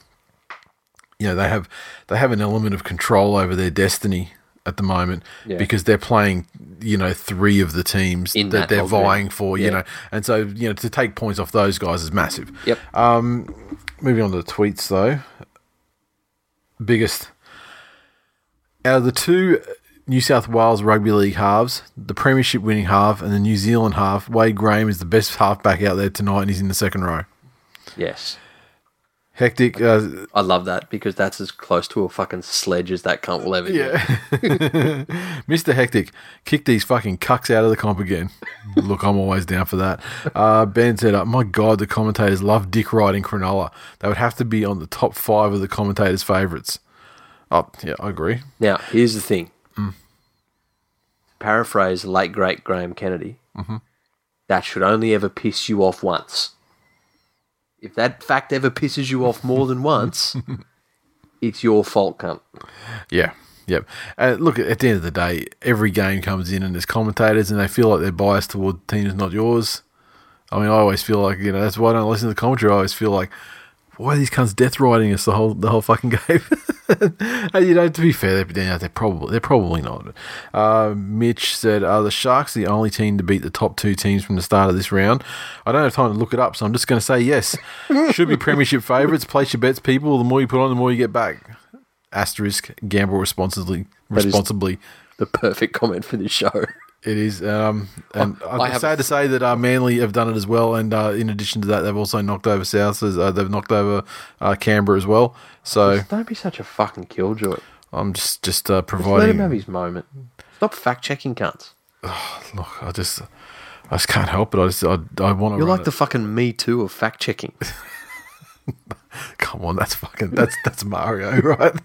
you know, they have they have an element of control over their destiny at the moment Yeah. because they're playing, you know, three of the teams that, that they're whole game. vying for, you Yeah. know, and so you know to take points off those guys is massive. Yep. Um, Moving on to the tweets though, biggest out of the two New South Wales Rugby League halves, the Premiership winning half and the New Zealand half, Wade Graham is the best halfback out there tonight, and he's in the second row. yes, Hectic. Uh, I love that because that's as close to a fucking sledge as that cunt will ever get. Yeah. Mr. Hectic, kick these fucking cucks out of the comp again. Look, I'm always down for that. Uh, ben said, uh, My God, the commentators love dick riding Cronulla. They would have to be on the top five of the commentators' favourites. Oh, yeah, I agree. Now, here's the thing. Paraphrase late great Graham Kennedy. That should only ever piss you off once. If that fact ever pisses you off more than once, it's your fault, cunt. Yeah. Yep. Uh, look, at the end of the day, every game comes in and there's commentators and they feel like they're biased toward teams not yours. I mean, I always feel like, you know, that's why I don't listen to the commentary. I always feel like, why are these cunts death riding us the whole the whole fucking game? and, you know, to be fair, they're, they're probably they're probably not. Uh, Mitch said, "Are the Sharks the only team to beat the top two teams from the start of this round?" I don't have time to look it up, so I'm just going to say yes. Should be premiership favourites. Place your bets, people. The more you put on, the more you get back. Asterisk. Gamble responsibly. Responsibly. The perfect comment for this show. It is, um, and I I'm have sad to say that uh, Manly have done it as well. And uh, in addition to that, they've also knocked over South. Uh, they've knocked over uh, Canberra as well. So Don't be such a fucking killjoy. I'm just just uh, Let him have his moment. Stop fact checking cunts. Look, I just I just can't help it. I just I, I want to. You're like the fucking me too of fact checking. Come on, that's fucking that's that's Mario, right?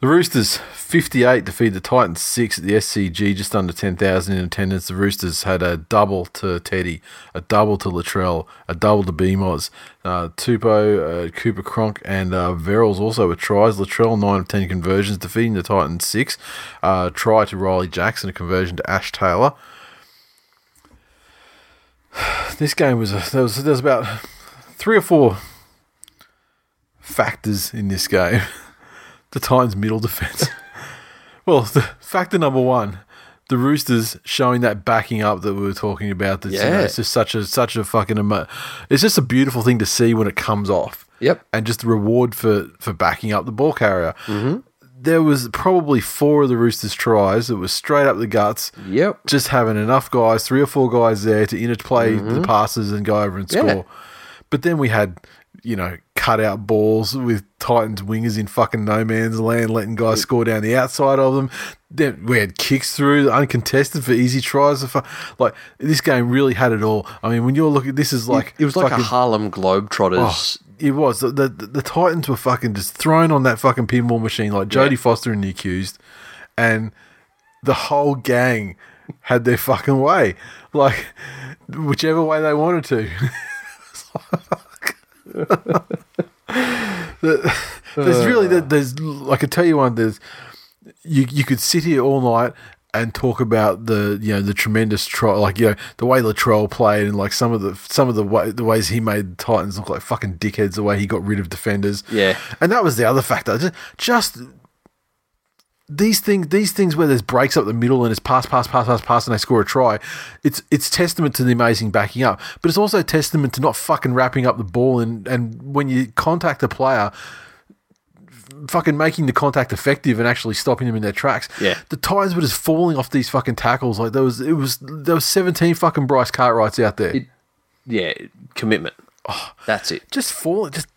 The Roosters 58 defeat the Titans 6 at the SCG, just under 10,000 in attendance. The Roosters had a double to Teddy, a double to Latrell, a double to BMOS. Uh, Tupou, uh, Cooper Cronk, and uh, Verrills also with tries. Latrell, 9 of 10 conversions, defeating the Titans 6. Uh, try to Riley Jackson, a conversion to Ash Taylor. This game was, a, there was, there was about three or four factors in this game. the Titans' middle defense. well, the factor number one, the Roosters showing that backing up that we were talking about. That's, you know, Yeah. it's just such a such a fucking. Emo- it's just a beautiful thing to see when it comes off. Yep. And just the reward for for backing up the ball carrier. Mm-hmm. There was probably four of the Roosters' tries that was straight up the guts. Yep. Just having enough guys, three or four guys there to interplay the passes and go over and Mm-hmm. Yeah. score. But then we had, you know, cut out balls with Titans wingers in fucking no man's land, letting guys score down the outside of them. Then we had kicks through, uncontested for easy tries. Like this game really had it all. I mean, when you're looking, this is like It was like a Harlem Globetrotters. Oh, it was the, the the Titans were fucking just thrown on that fucking pinball machine like Jodie Yeah. Foster and the accused, and the whole gang had their fucking way, like whichever way they wanted to. The- there's really there's I can tell you one there's you you could sit here all night and talk about the you know the tremendous try like you know the way Latrell played and like some of the some of the way, the ways he made the Titans look like fucking dickheads the way he got rid of defenders Yeah. and that was the other factor just, just these things these things where there's breaks up the middle and it's pass pass pass pass pass and they score a try it's it's testament to the amazing backing up but it's also testament to not fucking wrapping up the ball and and when you contact a player fucking making the contact effective and actually stopping them in their tracks. Yeah. The Titans were just falling off these fucking tackles. Like there was it was there was seventeen fucking Bryce Cartwrights out there. It- Yeah, commitment. Oh. That's it. just falling just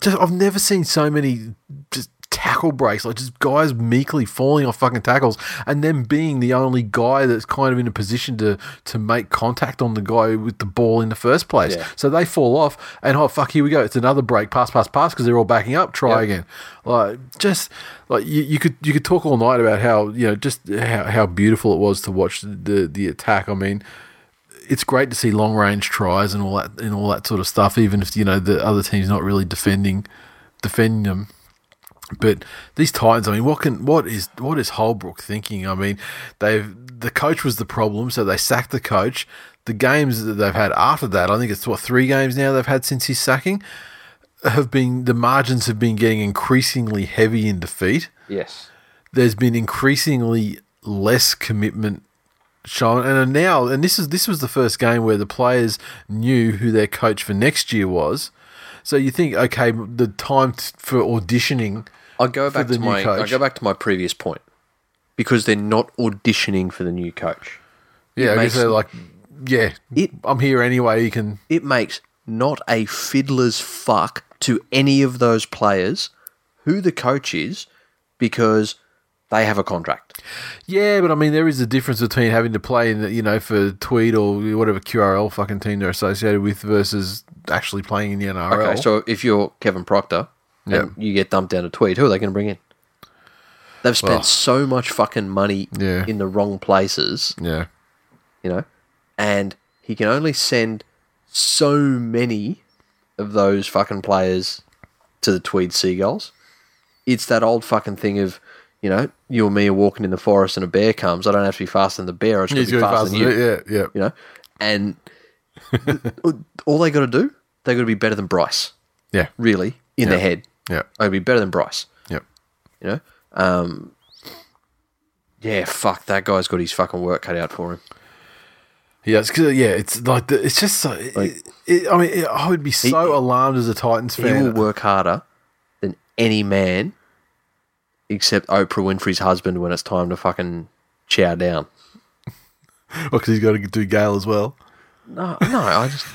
just I've never seen so many just tackle breaks, like just guys meekly falling off fucking tackles and then being the only guy that's kind of in a position to to make contact on the guy with the ball in the first place. Yeah. So they fall off and oh fuck here we go. It's another break, pass, pass, pass because they're all backing up, try Yep. again. Like just like you, you could you could talk all night about how, you know, just how, how beautiful it was to watch the the attack. I mean, it's great to see long range tries and all that and all that sort of stuff, even if you know the other team's not really defending defending them. But these Titans, I mean, what can what is what is Holbrook thinking? I mean, they've the coach was the problem, so they sacked the coach. The games that they've had after that, I think it's what three games now they've had since his sacking, have been the margins have been getting increasingly heavy in defeat Yes. there's been increasingly less commitment shown and now and this is this was the first game where the players knew who their coach for next year was so you think okay the time for auditioning I go back to my I go back to my previous point because they're not auditioning for the new coach. yeah I guess they're like yeah It- i'm here anyway you can It makes not a fiddler's fuck to any of those players who the coach is because they have a contract. Yeah, but I mean, there is a difference between having to play in, the, you know, for Tweed or whatever QRL fucking team they're associated with versus actually playing in the NRL. Okay, so if you're Kevin Proctor Yeah. you get dumped down to Tweed, who are they going to bring in? They've spent Well, so much fucking money Yeah. in the wrong places, yeah, you know, and he can only send so many of those fucking players to the Tweed Seagulls. It's that old fucking thing of, you know, you and me are walking in the forest and a bear comes. I don't have to be faster than the bear. I just got he's to be faster faster. than you. Yeah, yeah, You know, and all they got to do, they got to be better than Bryce. yeah, Really, in their head, yeah, I'd be better than Bryce. yeah. You know, um, yeah, fuck that guy's got his fucking work cut out for him. Yeah, it's cause, yeah, it's like the, it's just so. Like- it, I mean, it, I would be so He- alarmed as a Titans fan. He will work harder than any man, except Oprah Winfrey's husband when it's time to fucking chow down. because he's got to do Gale as well. No, no, I just,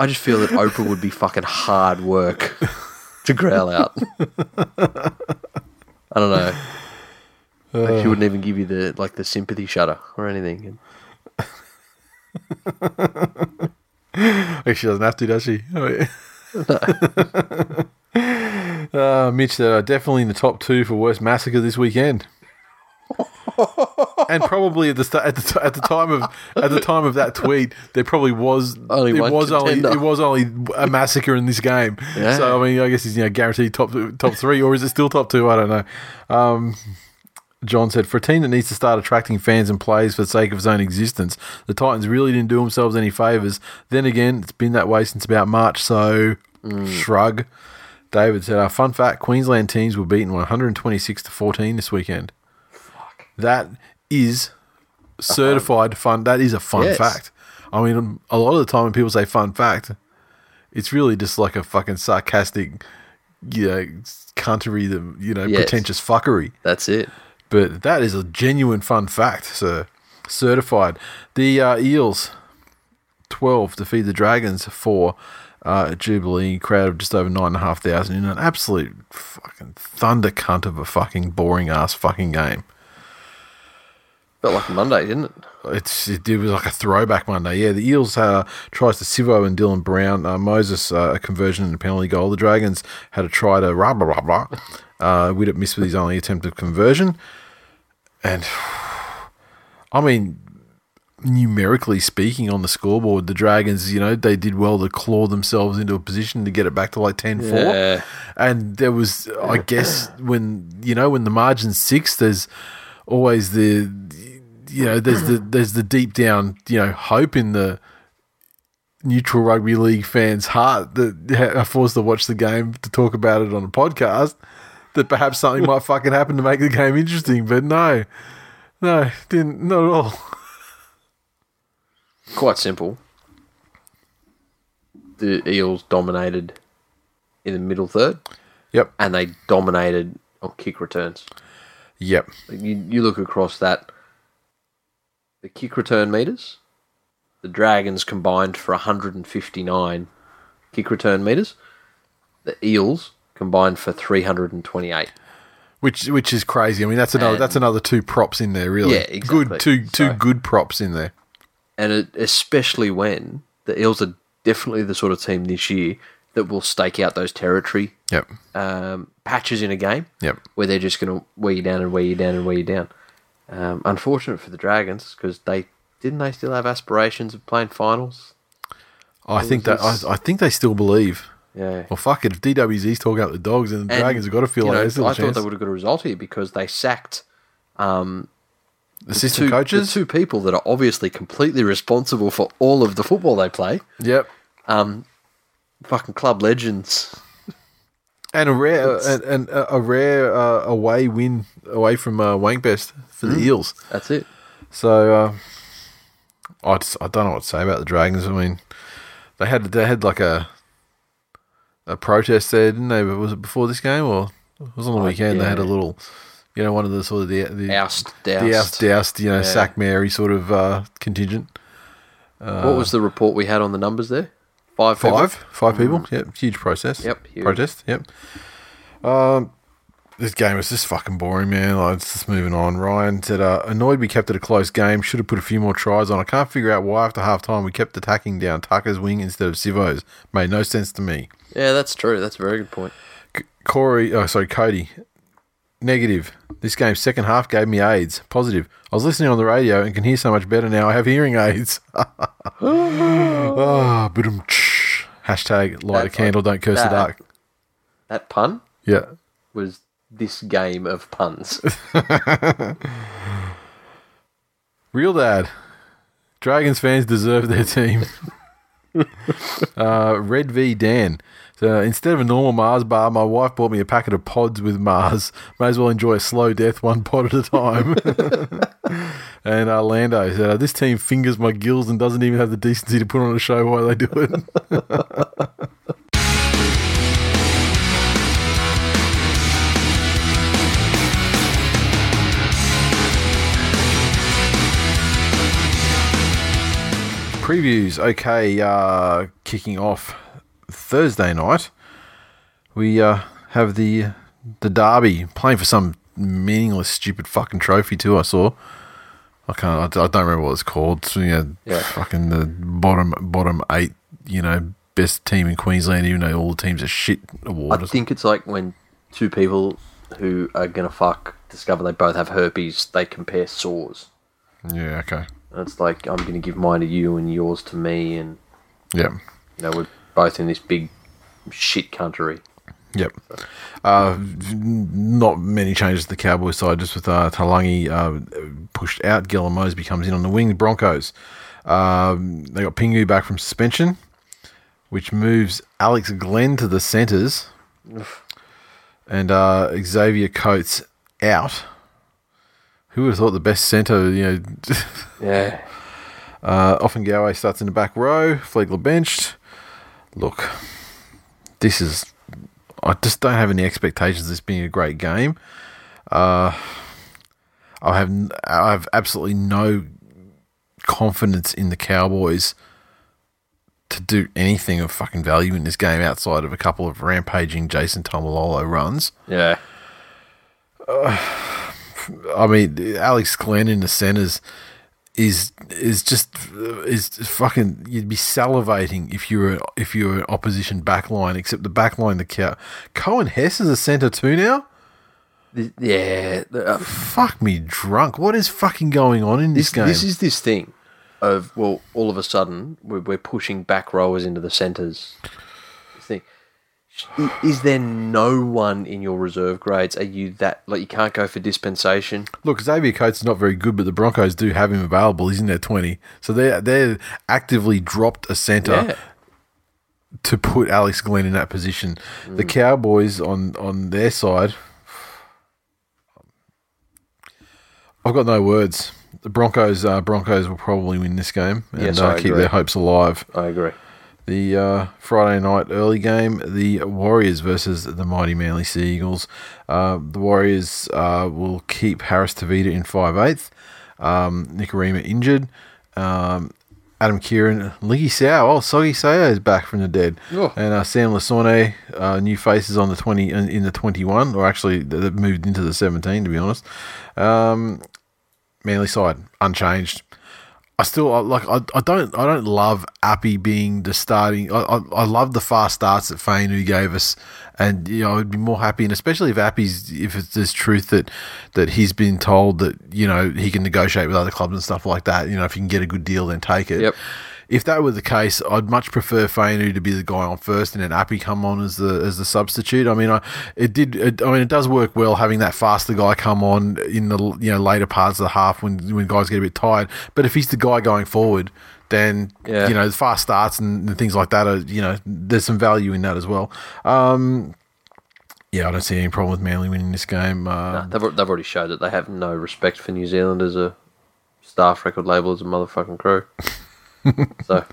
I just feel that Oprah would be fucking hard work to growl out. I don't know. Like she wouldn't even give you the like the sympathy shudder or anything. Actually, she doesn't have to, does she? Oh, yeah. uh, Mitch, they are definitely in the top two for worst massacre this weekend. And probably at the sta- at the t- at the time of at the time of that tweet, there probably was Only it was only it was only a massacre in this game. Yeah. So I mean, I guess he's you know guaranteed top top three, or is it still top two? I don't know. Um, John said, for a team that needs to start attracting fans and players for the sake of its own existence, the Titans really didn't do themselves any favours. Then again, it's been that way since about March, so shrug. David said, our fun fact Queensland teams were beaten 126 to 14 this weekend. That is certified fun. That is a fun Yes. fact. I mean, a lot of the time when people say fun fact, it's really just like a fucking sarcastic, you know, country, the you know, Yes. pretentious fuckery. That's it. But that is a genuine fun fact, sir. Certified. The uh, Eels, 12, defeat the Dragons, 4. Uh, Jubilee, crowd of just over 9,500 in an absolute fucking thunder cunt of a fucking boring ass fucking game. Felt like a Monday, didn't it? It's it, it was like a throwback Monday. Yeah, the Eels uh, tries to Sivo and Dylan Brown. Uh, Moses uh, a conversion and a penalty goal. The Dragons had a try to rah blah blah blah. Uh, Widdop missed with his only attempt of conversion, and I mean, numerically speaking, on the scoreboard, the Dragons, you know, they did well to claw themselves into a position to get it back to like 10-4. And there was, I guess, when you know when the margin's six, there's always the you know there's the there's the deep down you know hope in the neutral rugby league fans' heart that are forced to watch the game to talk about it on a podcast that perhaps something might fucking happen to make the game interesting. But no, no, didn't not at all. Quite simple. The Eels dominated in the middle third, Yep, and they dominated on kick returns. yep, You, you look across that, the kick return meters, the Dragons combined for 159 kick return meters. The Eels combined for 328. which which is crazy. I mean, that's another And- that's another two props in there. Really, Yeah, exactly. Good two two So- good props in there. And it, especially when the Eels are definitely the sort of team this year that will stake out those territory Yep, um, patches in a game yep. where they're just going to wear you down and wear you down and wear you down. Um, unfortunate for the Dragons because they didn't they still have aspirations of playing finals. I think that I, I think they still believe. Yeah. Well, fuck it. If DWZ's talking up the dogs, and the And, Dragons have got to feel like know, there's still a I thought chance. they would have got a result here because they sacked Assistant two, coaches. the two people that are obviously completely responsible for all of the football they play. Yep. Fucking club legends. And a rare and, and a rare uh, away win away from uh, Wankbest for Hmm. the Eels. That's it. So uh, I just, I don't know what to say about the Dragons. I mean, they had they had like a a protest there, didn't they? Was it before this game or it was on the weekend? They had a little, you know, one of the sort of the the Oust, the oust, doused, you know, Yeah. sack Mary sort of uh, contingent. what was the report we had on the numbers there? Five. people? Five, five people. Yep, huge process. Yep, huge. protest. Yep. Um, this game is just fucking boring, man. Like, it's just moving on. Ryan said, uh, "Annoyed we kept it a close game. Should have put a few more tries on. I can't figure out why after half time we kept attacking down Tucker's wing instead of Sivo's. Made no sense to me." Yeah, that's true. That's a very good point. C- Corey, oh sorry, Cody. Negative. This game's second half gave me AIDS. Positive. I was listening on the radio and can hear so much better now. I have hearing aids. oh. Hashtag light a candle, don't curse the dark. That pun Yeah. was this game of puns. Real dad. Dragons fans deserve their team. uh, Red V Dan. So instead of a normal Mars bar, my wife bought me a packet of pods with Mars. May as well enjoy a slow death, one pod at a time. and uh, Lando said, "This team fingers my gills and doesn't even have the decency to put on a show while they do it." Previews, okay. Uh, kicking off Thursday night, we uh, have the the derby playing for some meaningless, stupid fucking trophy too. I saw. I can't. I, I don't remember what it's called. It's, you know, Yeah. fucking the bottom bottom eight. You know, best team in Queensland. Even though all the teams are shit award. I think it's like when two people who are gonna fuck discover they both have herpes. They compare sores. yeah. Okay. And it's like I'm gonna give mine to you and yours to me, and Yeah. you know we're both in this big shit country. Yep. Uh, not many changes to the Cowboys side, just with uh, Talangi uh, pushed out. Gela-Mosby comes in on the wing. The Broncos. Um, they got Pingu back from suspension, which moves Alex Glenn to the centres. And uh, Xavier Coates out. Who would have thought the best centre, you know, Yeah. uh, Ofahengaue starts in the back row. Flegler benched. Look, this is. I just don't have any expectations of this being a great game. Uh, I have I have absolutely no confidence in the Cowboys to do anything of fucking value in this game outside of a couple of rampaging Jason Taumalolo runs. Yeah. I mean, Alex Glenn in the centres is is just is fucking. You'd be salivating if you were if you were an opposition backline. Except the backline, the cow. Coen Hess is a centre too now. Yeah. uh, Fuck me drunk. What is fucking going on in this, this game? this is this thing of well, all of a sudden we're, we're pushing back rowers into the centres. This thing. I- Is there no one in your reserve grades? Are you that like you can't go for dispensation? Look, Xavier Coates is not very good, but the Broncos do have him available. He's in their twenty, so they they actively dropped a centre. Yeah. to put Alex Glenn in that position. The Mm. Cowboys on on their side, I've got no words. The Broncos uh, Broncos will probably win this game and Yes, uh, I keep agree. their hopes alive. I agree. The uh, Friday night early game, the Warriors versus the mighty Manly Sea Eagles. Uh, the Warriors uh, will keep Harris Tavita in 5 8 um, Nikorima injured. Um, Adam Keighran, Liggy Sao, oh, Soggy Sao is back from the dead. Oh. And uh, Sam Lisone, uh, new faces on the 20 in, in the 21, or actually they've moved into the 17, to be honest. Um, Manly side unchanged. I still like. I, I don't. I don't love Appy being the starting. I, I, I love the fast starts that Fainu gave us, and you know I'd be more happy, and especially if Appy's if it's this truth that that he's been told that you know he can negotiate with other clubs and stuff like that. You know if you can get a good deal, then take it. Yep. If that were the case, I'd much prefer Fainu to be the guy on first, and then Appy come on as the as the substitute. I mean, I it did. It, I mean, it does work well having that faster guy come on in the you know later parts of the half when when guys get a bit tired. But if he's the guy going forward, then Yeah. you know the fast starts and, and things like that are you know there's some value in that as well. Um, yeah, I don't see any problem with Manly winning this game. Uh, Nah, they've, they've already showed that they have no respect for New Zealand as a staff record label as a motherfucking crew. so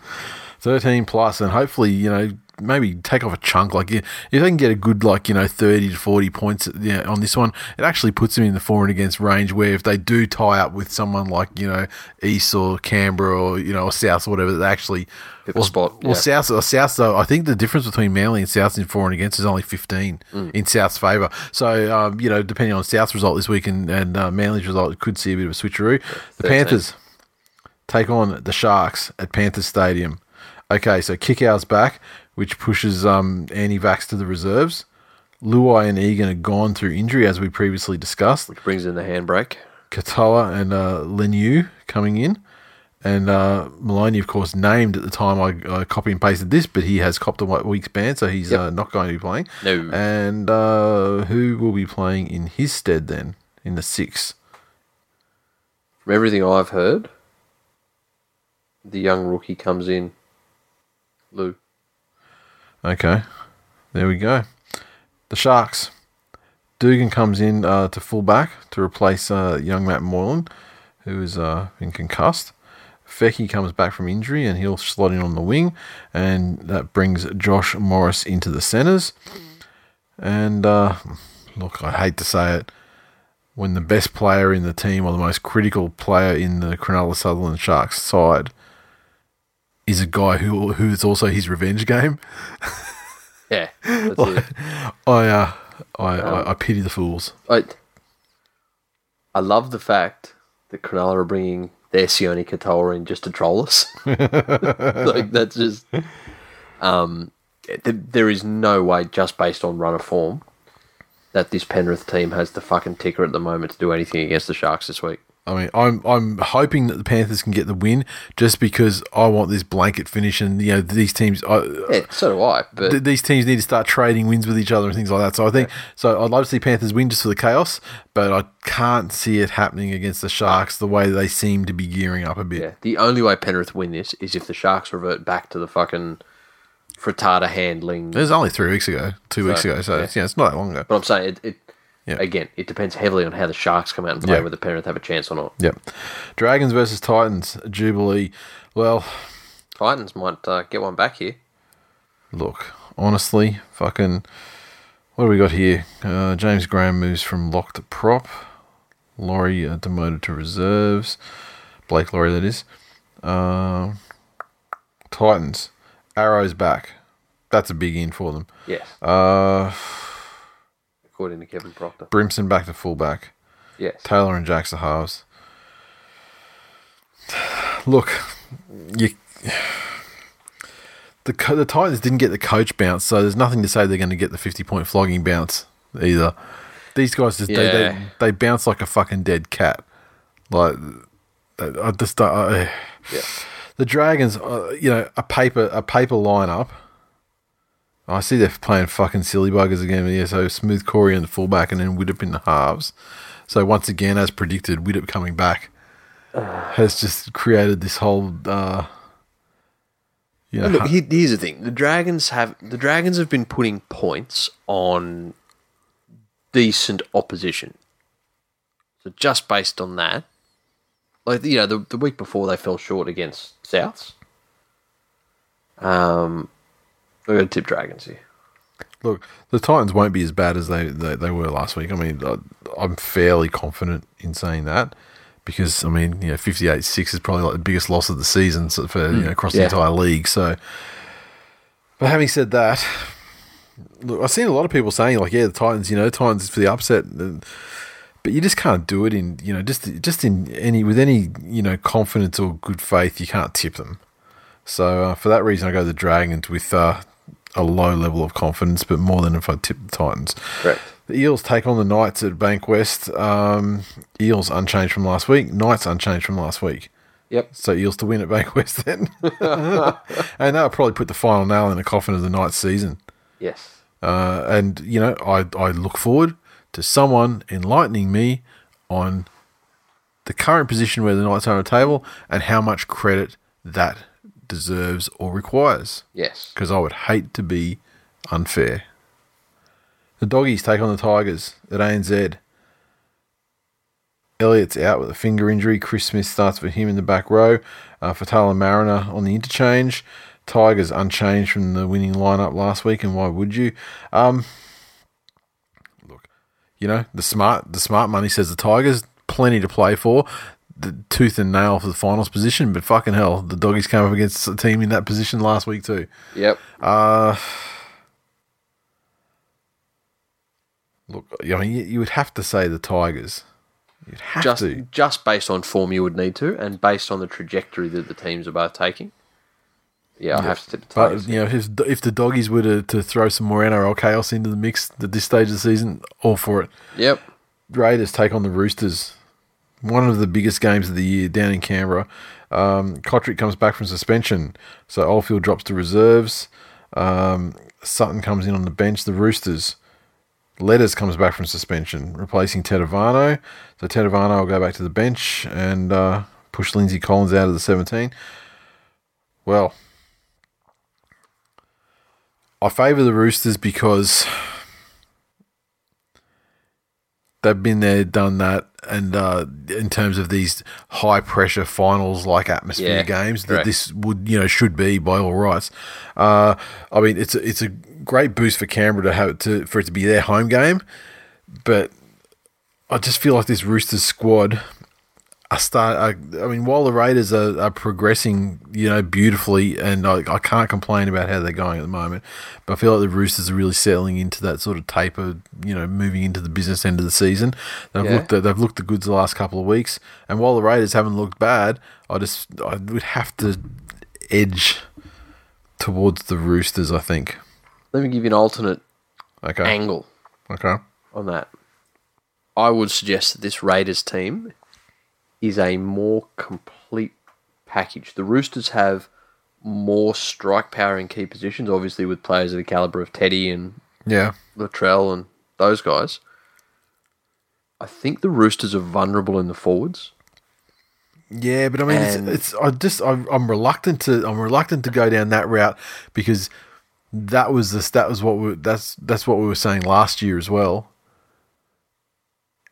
13 plus, and hopefully, you know, maybe take off a chunk. Like if they can get a good like you know thirty to forty points on this one, it actually puts them in the for and against range. Where if they do tie up with someone like you know East or Canberra or you know or South or whatever, they actually well, spot, Well, yeah. South or South though, I think the difference between Manly and South in for and against is only fifteen Mm. in South's favour. So um, you know, depending on South's result this week and, and uh, Manly's result, it could see a bit of a switcheroo. The 13. Panthers take on the Sharks at Panthers Stadium. Okay, so Kikau's back, which pushes um, Annie Vax to the reserves. Luai and Egan are gone through injury, as we previously discussed. Which brings in the handbrake. Katoa and uh, Leniu coming in. And uh, Maloney, of course, named at the time I uh, copy and pasted this, but he has copped a week's ban, so he's Yep. uh, not going to be playing. No. And uh, who will be playing in his stead then in the six? From everything I've heard, the young rookie comes in. Lou. Okay, there we go. The Sharks. Dugan comes in uh, to full back to replace uh, young Matt Moylan, who has uh, been concussed. Feki comes back from injury and he'll slot in on the wing, and that brings Josh Morris into the centres. And uh, look, I hate to say it, when the best player in the team or the most critical player in the Cronulla Sutherland Sharks side is a guy who who is also his revenge game. Yeah, it. I uh, I, I I pity the fools. I, I love the fact that Cronulla are bringing their Sione Katoa in just to troll us. like that's just, um, th- there is no way just based on run of form that this Penrith team has the fucking ticker at the moment to do anything against the Sharks this week. I mean, I'm I'm hoping that the Panthers can get the win, just because I want this blanket finish, and you know these teams. I, Yeah, so do I. But th- these teams need to start trading wins with each other and things like that. So I think so. I'd love to see Panthers win just for the chaos, but I can't see it happening against the Sharks the way they seem to be gearing up a bit. yeah, the only way Penrith win this is if the Sharks revert back to the fucking frittata handling. It was only three weeks ago, two weeks ago, so yeah. it's, you know, it's not that long ago. But I'm saying it. it Yeah. Again, it depends heavily on how the Sharks come out and play, Yeah. whether Penrith have a chance or not. Yep. Dragons versus Titans, Jubilee. Well, Titans might uh, get one back here. Look, honestly, fucking. What do we got here? Uh, James Graham moves from lock to prop. Lawrie uh, demoted to reserves. Blake Lawrie, that is. Uh, Titans. Arrow's back. That's a big in for them. Yes, Uh, according to Kevin Proctor. Brimson back to fullback. Yes. Taylor and Jacks the halves. Look, you. The, the Titans didn't get the coach bounce, so there's nothing to say they're going to get the 50 point flogging bounce either. These guys just they, they, they bounce like a fucking dead cat. Like I just don't- I, Yeah. the Dragons, uh, you know, a paper a paper lineup. I see they're playing fucking silly buggers again. Yeah, so Smooth Corey in the fullback and then Widdop in the halves. So once again, as predicted, Widdop coming back has just created this whole, uh, you know, Look, here's the thing: the Dragons have the Dragons have been putting points on decent opposition. So just based on that, like you know, the, the week before they fell short against Souths. Um, we're going to tip Dragons here. look, the Titans won't be as bad as they, they, they were last week. I mean, I, I'm fairly confident in saying that because, I mean, you know, 58 6 is probably like the biggest loss of the season so for, you know, across yeah. the entire league. So, but having said that, look, I've seen a lot of people saying, like, yeah, the Titans, you know, Titans for the upset. But you just can't do it in, you know, just just in any with any you know confidence or good faith. You can't tip them. So uh, for that reason, I go the Dragons with uh, a low level of confidence, but more than if I tip the Titans. Correct. The Eels take on the Knights at Bankwest. Um, Eels unchanged from last week. Knights unchanged from last week. Yep. So Eels to win at Bankwest then, and that'll probably put the final nail in the coffin of the Knights season. Yes. Uh, and you know, I I look forward to someone enlightening me on the current position where the Knights are on the table and how much credit that deserves or requires. Yes. Because I would hate to be unfair. The doggies take on the Tigers at ANZ. Elliott's out with a finger injury. Chris Smith starts for him in the back row. Uh, Fatala Mariner on the interchange. Tigers unchanged from the winning lineup last week, and why would you? Um, look, you know the smart the smart money says the Tigers plenty to play for, the tooth and nail for the finals position. But fucking hell, the doggies came up against a team in that position last week too. Yep. Uh look, I mean, you, would have to say the Tigers. You'd have Just to. just based on form, you would need to, and based on the trajectory that the teams are both taking. Yeah, I have to tip the Tigers. But you know, if if the doggies were to, to throw some more NRL chaos into the mix at this stage of the season, all for it. Yep. Raiders take on the Roosters. One of the biggest games of the year down in Canberra. Um, Cotric comes back from suspension, so Oldfield drops to reserves. Um, Sutton comes in on the bench. The Roosters. Letters comes back from suspension, replacing Tedavano. So Tedavano will go back to the bench and uh, push Lindsay Collins out of the 17. Well, I favour the Roosters because they've been there, done that, and uh, in terms of these high pressure finals like atmosphere Yeah, games, that this would you know should be by all rights. Uh, I mean, it's a, it's a great boost for Canberra to have to for it to be their home game, but I just feel like this Roosters squad. I start. I, I mean, while the Raiders are, are progressing, you know, beautifully, and I, I can't complain about how they're going at the moment. But I feel like the Roosters are really settling into that sort of taper, you know, moving into the business end of the season. They've Yeah. looked. They've looked the goods the last couple of weeks, and while the Raiders haven't looked bad, I just I would have to edge towards the Roosters. I think. Let me give you an alternate Okay. angle Okay. on that. I would suggest that this Raiders team is a more complete package. The Roosters have more strike power in key positions, obviously with players of the caliber of Teddy and Yeah. Latrell and those guys. I think the Roosters are vulnerable in the forwards. Yeah, but I mean, And- it's, it's I just I'm, I'm reluctant to I'm reluctant to go down that route because that was this that was what we that's that's what we were saying last year as well,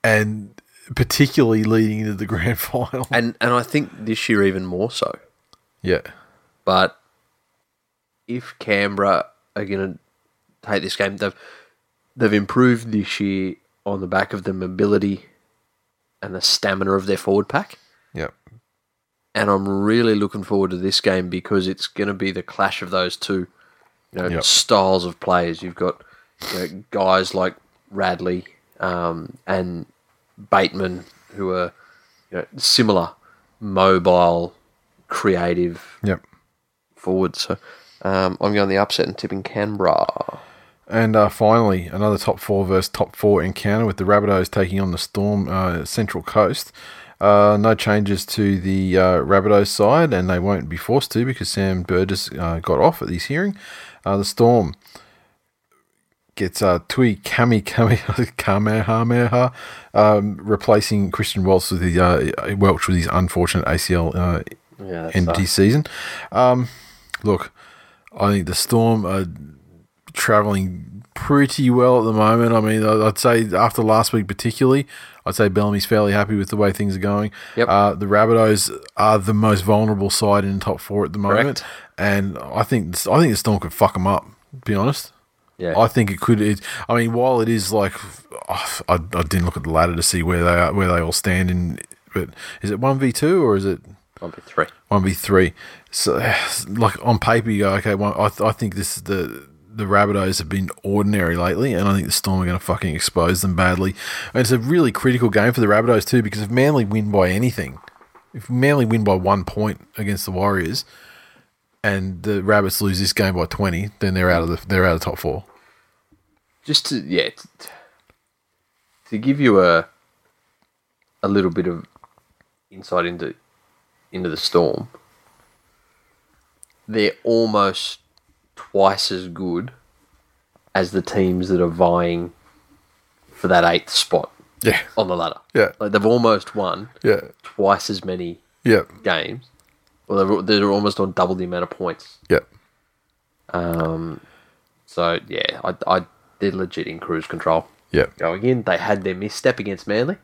and particularly leading into the grand final. And and I think this year even more so. yeah, But if Canberra are going to take this game, they've they've improved this year on the back of the mobility and the stamina of their forward pack. yeah, And I'm really looking forward to this game because it's going to be the clash of those two, you know, Yep. styles of players. You've got you know, guys like Radley um, and Bateman who are you know, similar, mobile, creative, yep. forward. So um, I'm going the upset and tipping Canberra. And uh, finally, another top four versus top four encounter with the Rabbitohs taking on the Storm uh, Central Coast. Uh, no changes to the uh, Rabbitohs side, and they won't be forced to because Sam Burgess uh, got off at this hearing. Uh, the Storm gets uh, Tui Kami Kami Kamehameha, um, replacing Christian Welch with his, uh, Welch with his unfortunate ACL uh, Yeah, that's end season. Um, look, I think the Storm are traveling pretty well at the moment. I mean, I'd say after last week, particularly, I'd say Bellamy's fairly happy with the way things are going. Yep. Uh, the Rabbitohs are the most vulnerable side in top four at the moment, Correct. and I think I think the Storm could fuck them up. To be honest. Yeah. I think it could. It, I mean, while it is like, oh, I, I didn't look at the ladder to see where they are, where they all stand in. But is it one v two or is it one v three? one v three. So, like on paper, you go, okay. Well, I, I think this is the the Rabbitohs have been ordinary lately, and I think the Storm are going to fucking expose them badly. And it's a really critical game for the Rabbitohs too, because if Manly win by anything, if Manly win by one point against the Warriors, and the Rabbits lose this game by twenty, then they're out of the they're out of the top four. Just to yeah, t- t- to give you a a little bit of insight into into the storm. They're almost twice as good as the teams that are vying for that eighth spot Yeah, on the ladder. Yeah. like they've almost won yeah, twice as many yeah, games. Well, they're, they're almost on double the amount of points. yeah. Um, so yeah, I, I they're legit in cruise control. Yeah, Going in, they had their misstep against Manly,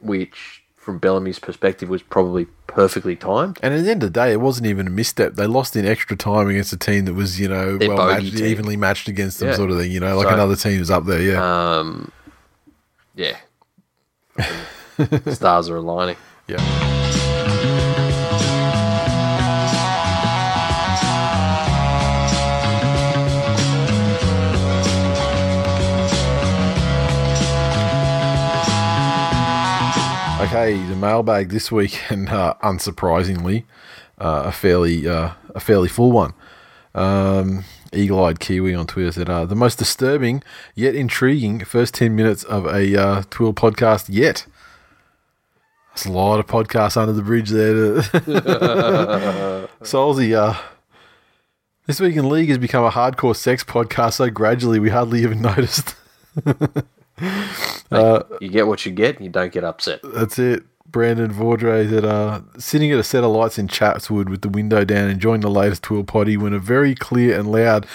which from Bellamy's perspective, was probably perfectly timed. And at the end of the day, it wasn't even a misstep. They lost in extra time against a team that was, you know, Their well matched, team. evenly matched against them, Yeah. sort of thing. You know, like So- another team was up there. Yeah, Um, yeah. Stars are aligning. yeah. Okay, the mailbag this week, and uh, unsurprisingly, uh, a fairly uh, a fairly full one. Um, Eagle Eyed Kiwi on Twitter said, uh, "The most disturbing yet intriguing first ten minutes of a uh, Twill podcast yet." There's a lot of podcasts under the bridge there. To Solzy, uh, this week in league has become a hardcore sex podcast so gradually we hardly even noticed. You get what you get, and you don't get upset. That's it. Brandon Vaudre that are sitting at a set of lights in Chatswood with the window down, enjoying the latest Twill potty when a very clear and loud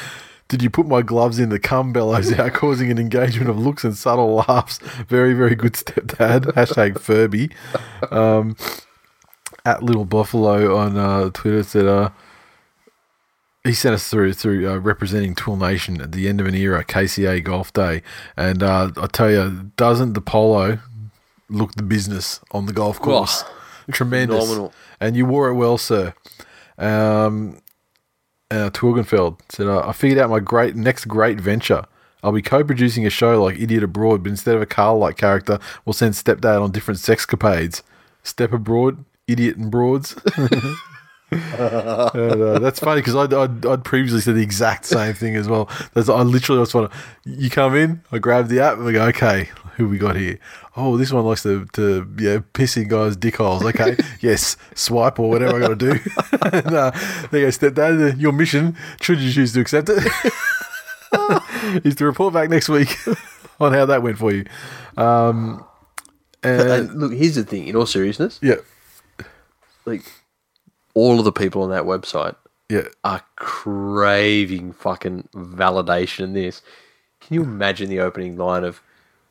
"Did you put my gloves in?" the cum bellows out, causing an engagement of looks and subtle laughs. Very, very good stepdad. Hashtag Furby. Um, at Little Buffalo on uh, Twitter said, uh, he sent us through through uh, representing Twill Nation at the end of an era, KCA Golf Day, and uh, I tell you, doesn't the polo look the business on the golf course? Tremendous, phenomenal. and you wore it well, sir. Um, uh, Twilgenfeld said, uh, "I figured out my great next great venture." I'll be co-producing a show like Idiot Abroad, but instead of a Carl-like character, we'll send Stepdad on different sexcapades. Step Abroad, Idiot and Broads. And, uh, that's funny because I'd, I'd, I'd previously said the exact same thing as well. That's, I literally just want to, you come in, I grab the app and we go, okay, who we got here? Oh, this one likes to, to yeah, piss in guys' dick holes. Okay, yes, swipe or whatever I got to do. and, uh, there you go, stepdad, your mission, should you choose to accept it, is to report back next week on how that went for you. Um, and, And look, here's the thing. In all seriousness, yeah, like all of the people on that website yeah. are craving fucking validation in this. Can you imagine the opening line of,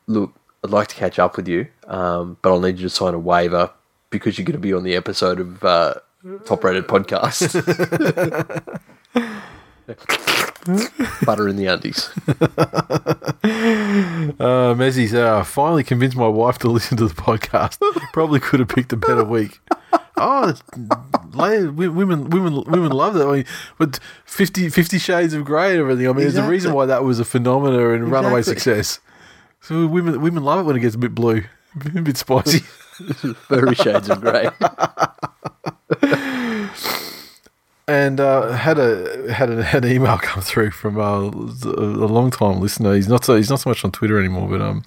"Look, I'd like to catch up with you, um, but I'll need you to sign a waiver because you're going to be on the episode of uh, Top Rated Podcast." Butter in the undies. Uh, Messi said, I finally convinced my wife to listen to the podcast. Probably could have picked a better week. Oh, women, women, women love that. I mean, but 50, 50 Shades of Grey and everything. I mean, there's a reason why that was a phenomena and runaway success. So women, women love it when it gets a bit blue, a bit spicy. Very shades of grey. and uh, had a had a, had an email come through from uh, a long time listener. He's not so he's not so much on Twitter anymore, but um,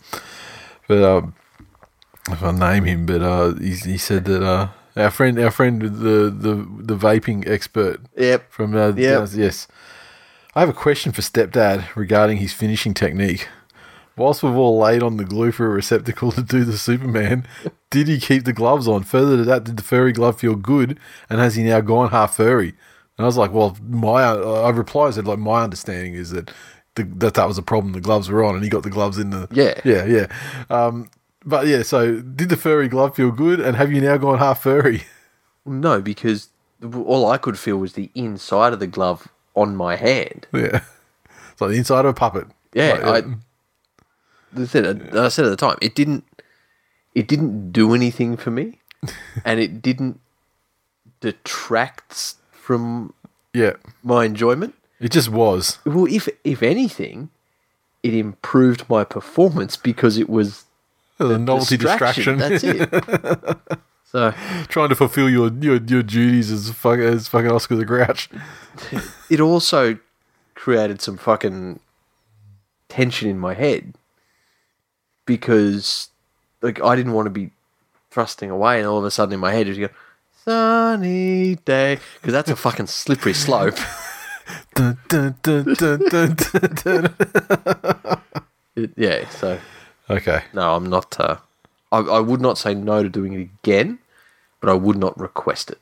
but um, if I name him, but uh, he, he said that uh, our friend our friend the the the vaping expert Yep. from uh, Yep. yes. I have a question for stepdad regarding his finishing technique. Whilst we've all laid on the glue for a receptacle to do the Superman, did he keep the gloves on? Further to that, did the furry glove feel good? And has he now gone half furry? And I was like, well, my I replied, I said, like, my understanding is that the, that that was a problem. The gloves were on, and he got the gloves in the Yeah. yeah, yeah. Um, but yeah, so did the furry glove feel good? And have you now gone half furry? No, because all I could feel was the inside of the glove on my hand. yeah, it's like the inside of a puppet. Yeah, Like, I, I said, I said at the time, it didn't, it didn't do anything for me, and it didn't detract from yeah. my enjoyment. It just was. Well, if if anything, it improved my performance because it was The novelty distraction. That's it. so Trying to fulfill your, your, your duties as, fuck, as fucking Oscar the Grouch. it also created some fucking tension in my head because like I didn't want to be thrusting away and all of a sudden in my head it you go sunny day because that's a fucking slippery slope dun, dun, dun. It- yeah so Okay. no I'm not uh, I, I would not say no to doing it again but I would not request it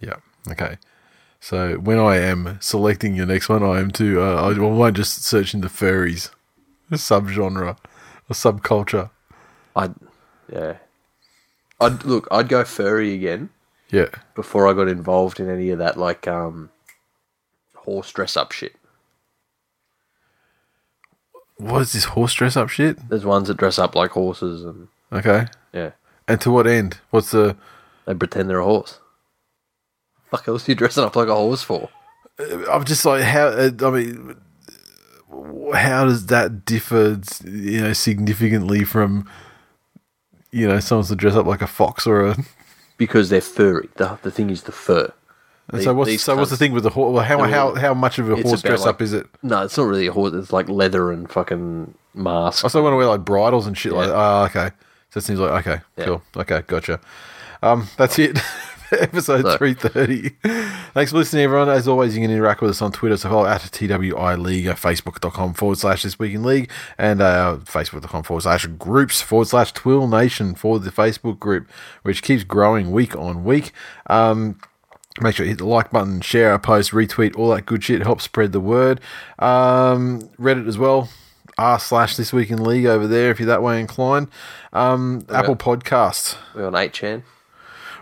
Yeah. Okay. So when I am selecting your next one, I am to, uh, I won't just search into furries, a subgenre, a subculture. I yeah I'd look. I'd go furry again Yeah. before I got involved in any of that like um horse dress up shit. What is this horse dress up shit? There's ones that dress up like horses and Okay. yeah, And to what end? What's the. they pretend they're a horse. Fuck else are you dressing up like a horse for? I'm just like, how. uh, I mean, how does that differ, you know, significantly from, you know, someone's to dress up like a fox or a. Because they're furry. The the thing is the fur. So what's so what's the thing with the horse? How how how much of a horse dress like- up is it? No, it's not really a horse. It's like leather and fucking mask. I also want to wear like bridles and shit like Yeah. that. Oh, okay. So it seems like okay, Yeah. cool. Okay, gotcha. Um, that's it. Episode So- three thirty. Thanks for listening, everyone. As always, you can interact with us on Twitter. So follow at TWI League, Facebook.com forward slash This Week in League, and uh, Facebook.com forward slash groups forward slash Twill Nation for the Facebook group, which keeps growing week on week. Um, Make sure you hit the like button, share our post, retweet, all that good shit. Help spread the word. Um, Reddit as well. R slash this week in league over there if you're that way inclined. Um, Apple Podcasts. We're on 8chan.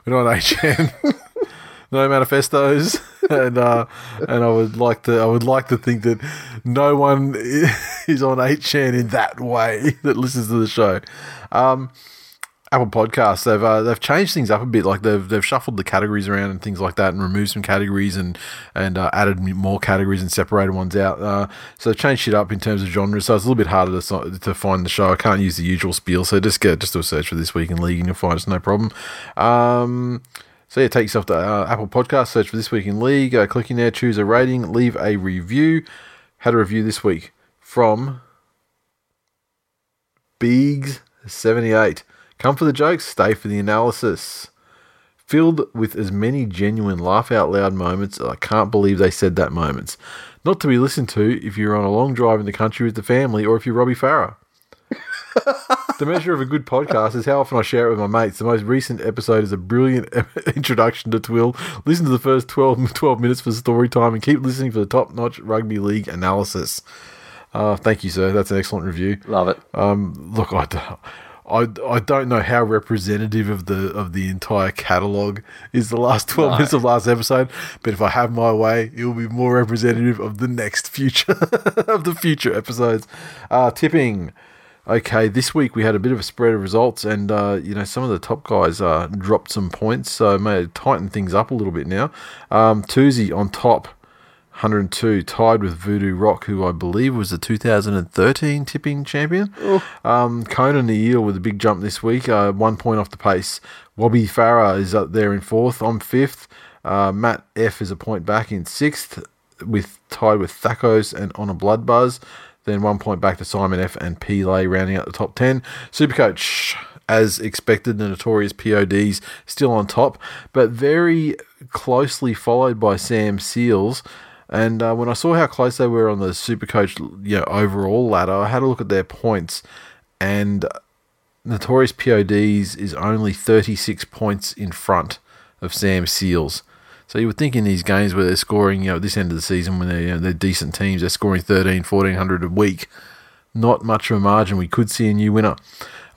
We're not HN. no manifestos. And uh, and I would like to I would like to think that no one is on 8chan in that way that listens to the show. Um, Apple Podcasts, they've uh, they've changed things up a bit. Like they've they've shuffled the categories around and things like that, and removed some categories and and uh, added more categories and separated ones out. Uh, so they've changed shit up in terms of genres. So it's a little bit harder to to find the show. I can't use the usual spiel, so just get just do a search for this week in league and you'll find it's no problem. Um, so yeah, take yourself to uh, Apple Podcast, search for this week in league, click in there, choose a rating, leave a review. Had a review this week from Beegs78. Come for the jokes, stay for the analysis. Filled with as many genuine laugh out loud moments, I can't believe they said that moments. Not to be listened to if you're on a long drive in the country with the family or if you're Robbie Farah. the measure of a good podcast is how often I share it with my mates. The most recent episode is a brilliant introduction to Twill. Listen to the first 12, 12 minutes for story time and keep listening for the top notch rugby league analysis. Uh, thank you, sir. That's an excellent review. Love it. Um, look, I, I, I don't know how representative of the of the entire catalog is the last twelve No. minutes of last episode, but if I have my way, it will be more representative of the next future of the future episodes. Uh, tipping. Okay, this week we had a bit of a spread of results, and uh, you know some of the top guys uh, dropped some points, so may tighten things up a little bit now. Um, Toozy on top, 102, tied with Voodoo Rock, who I believe was the 2013 tipping champion. Um, Conan the Eel with a big jump this week, uh, one point off the pace. Wobby Farah is up there in fourth. I'm fifth. Uh, Matt F is a point back in sixth, with tied with Thakos and On a Blood Buzz. Then one point back to Simon F and P Lay rounding out the top 10. Supercoach, as expected, the notorious PODs still on top, but very closely followed by Sam Seals. And uh, when I saw how close they were on the Supercoach you know, overall ladder, I had a look at their points, and Notorious PODs is only 36 points in front of Sam Seals. So you would think in these games where they're scoring, you know, at this end of the season when they're, you know, they're decent teams, they're scoring 13, 1400 a week. Not much of a margin. We could see a new winner,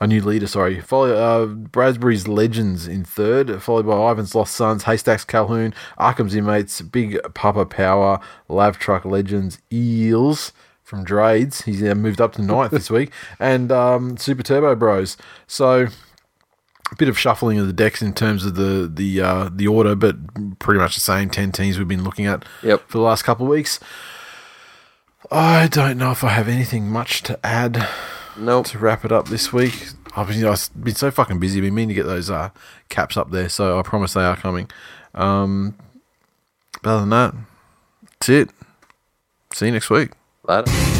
a new leader, sorry. Follow uh, Bradbury's Legends in third, followed by Ivan's Lost Sons, Haystacks Calhoun, Arkham's Inmates, Big Papa Power, Lav Truck Legends, Eels from Drades. He's uh, moved up to ninth this week, and um, Super Turbo Bros. So a bit of shuffling of the decks in terms of the the uh, the order, but pretty much the same ten teams we've been looking at Yep. for the last couple of weeks. I don't know if I have anything much to add Nope. to wrap it up this week. I've been, I've been so fucking busy. I've been meaning to get those uh, caps up there, so I promise they are coming. Um, but other than that, that's it. See you next week. Later.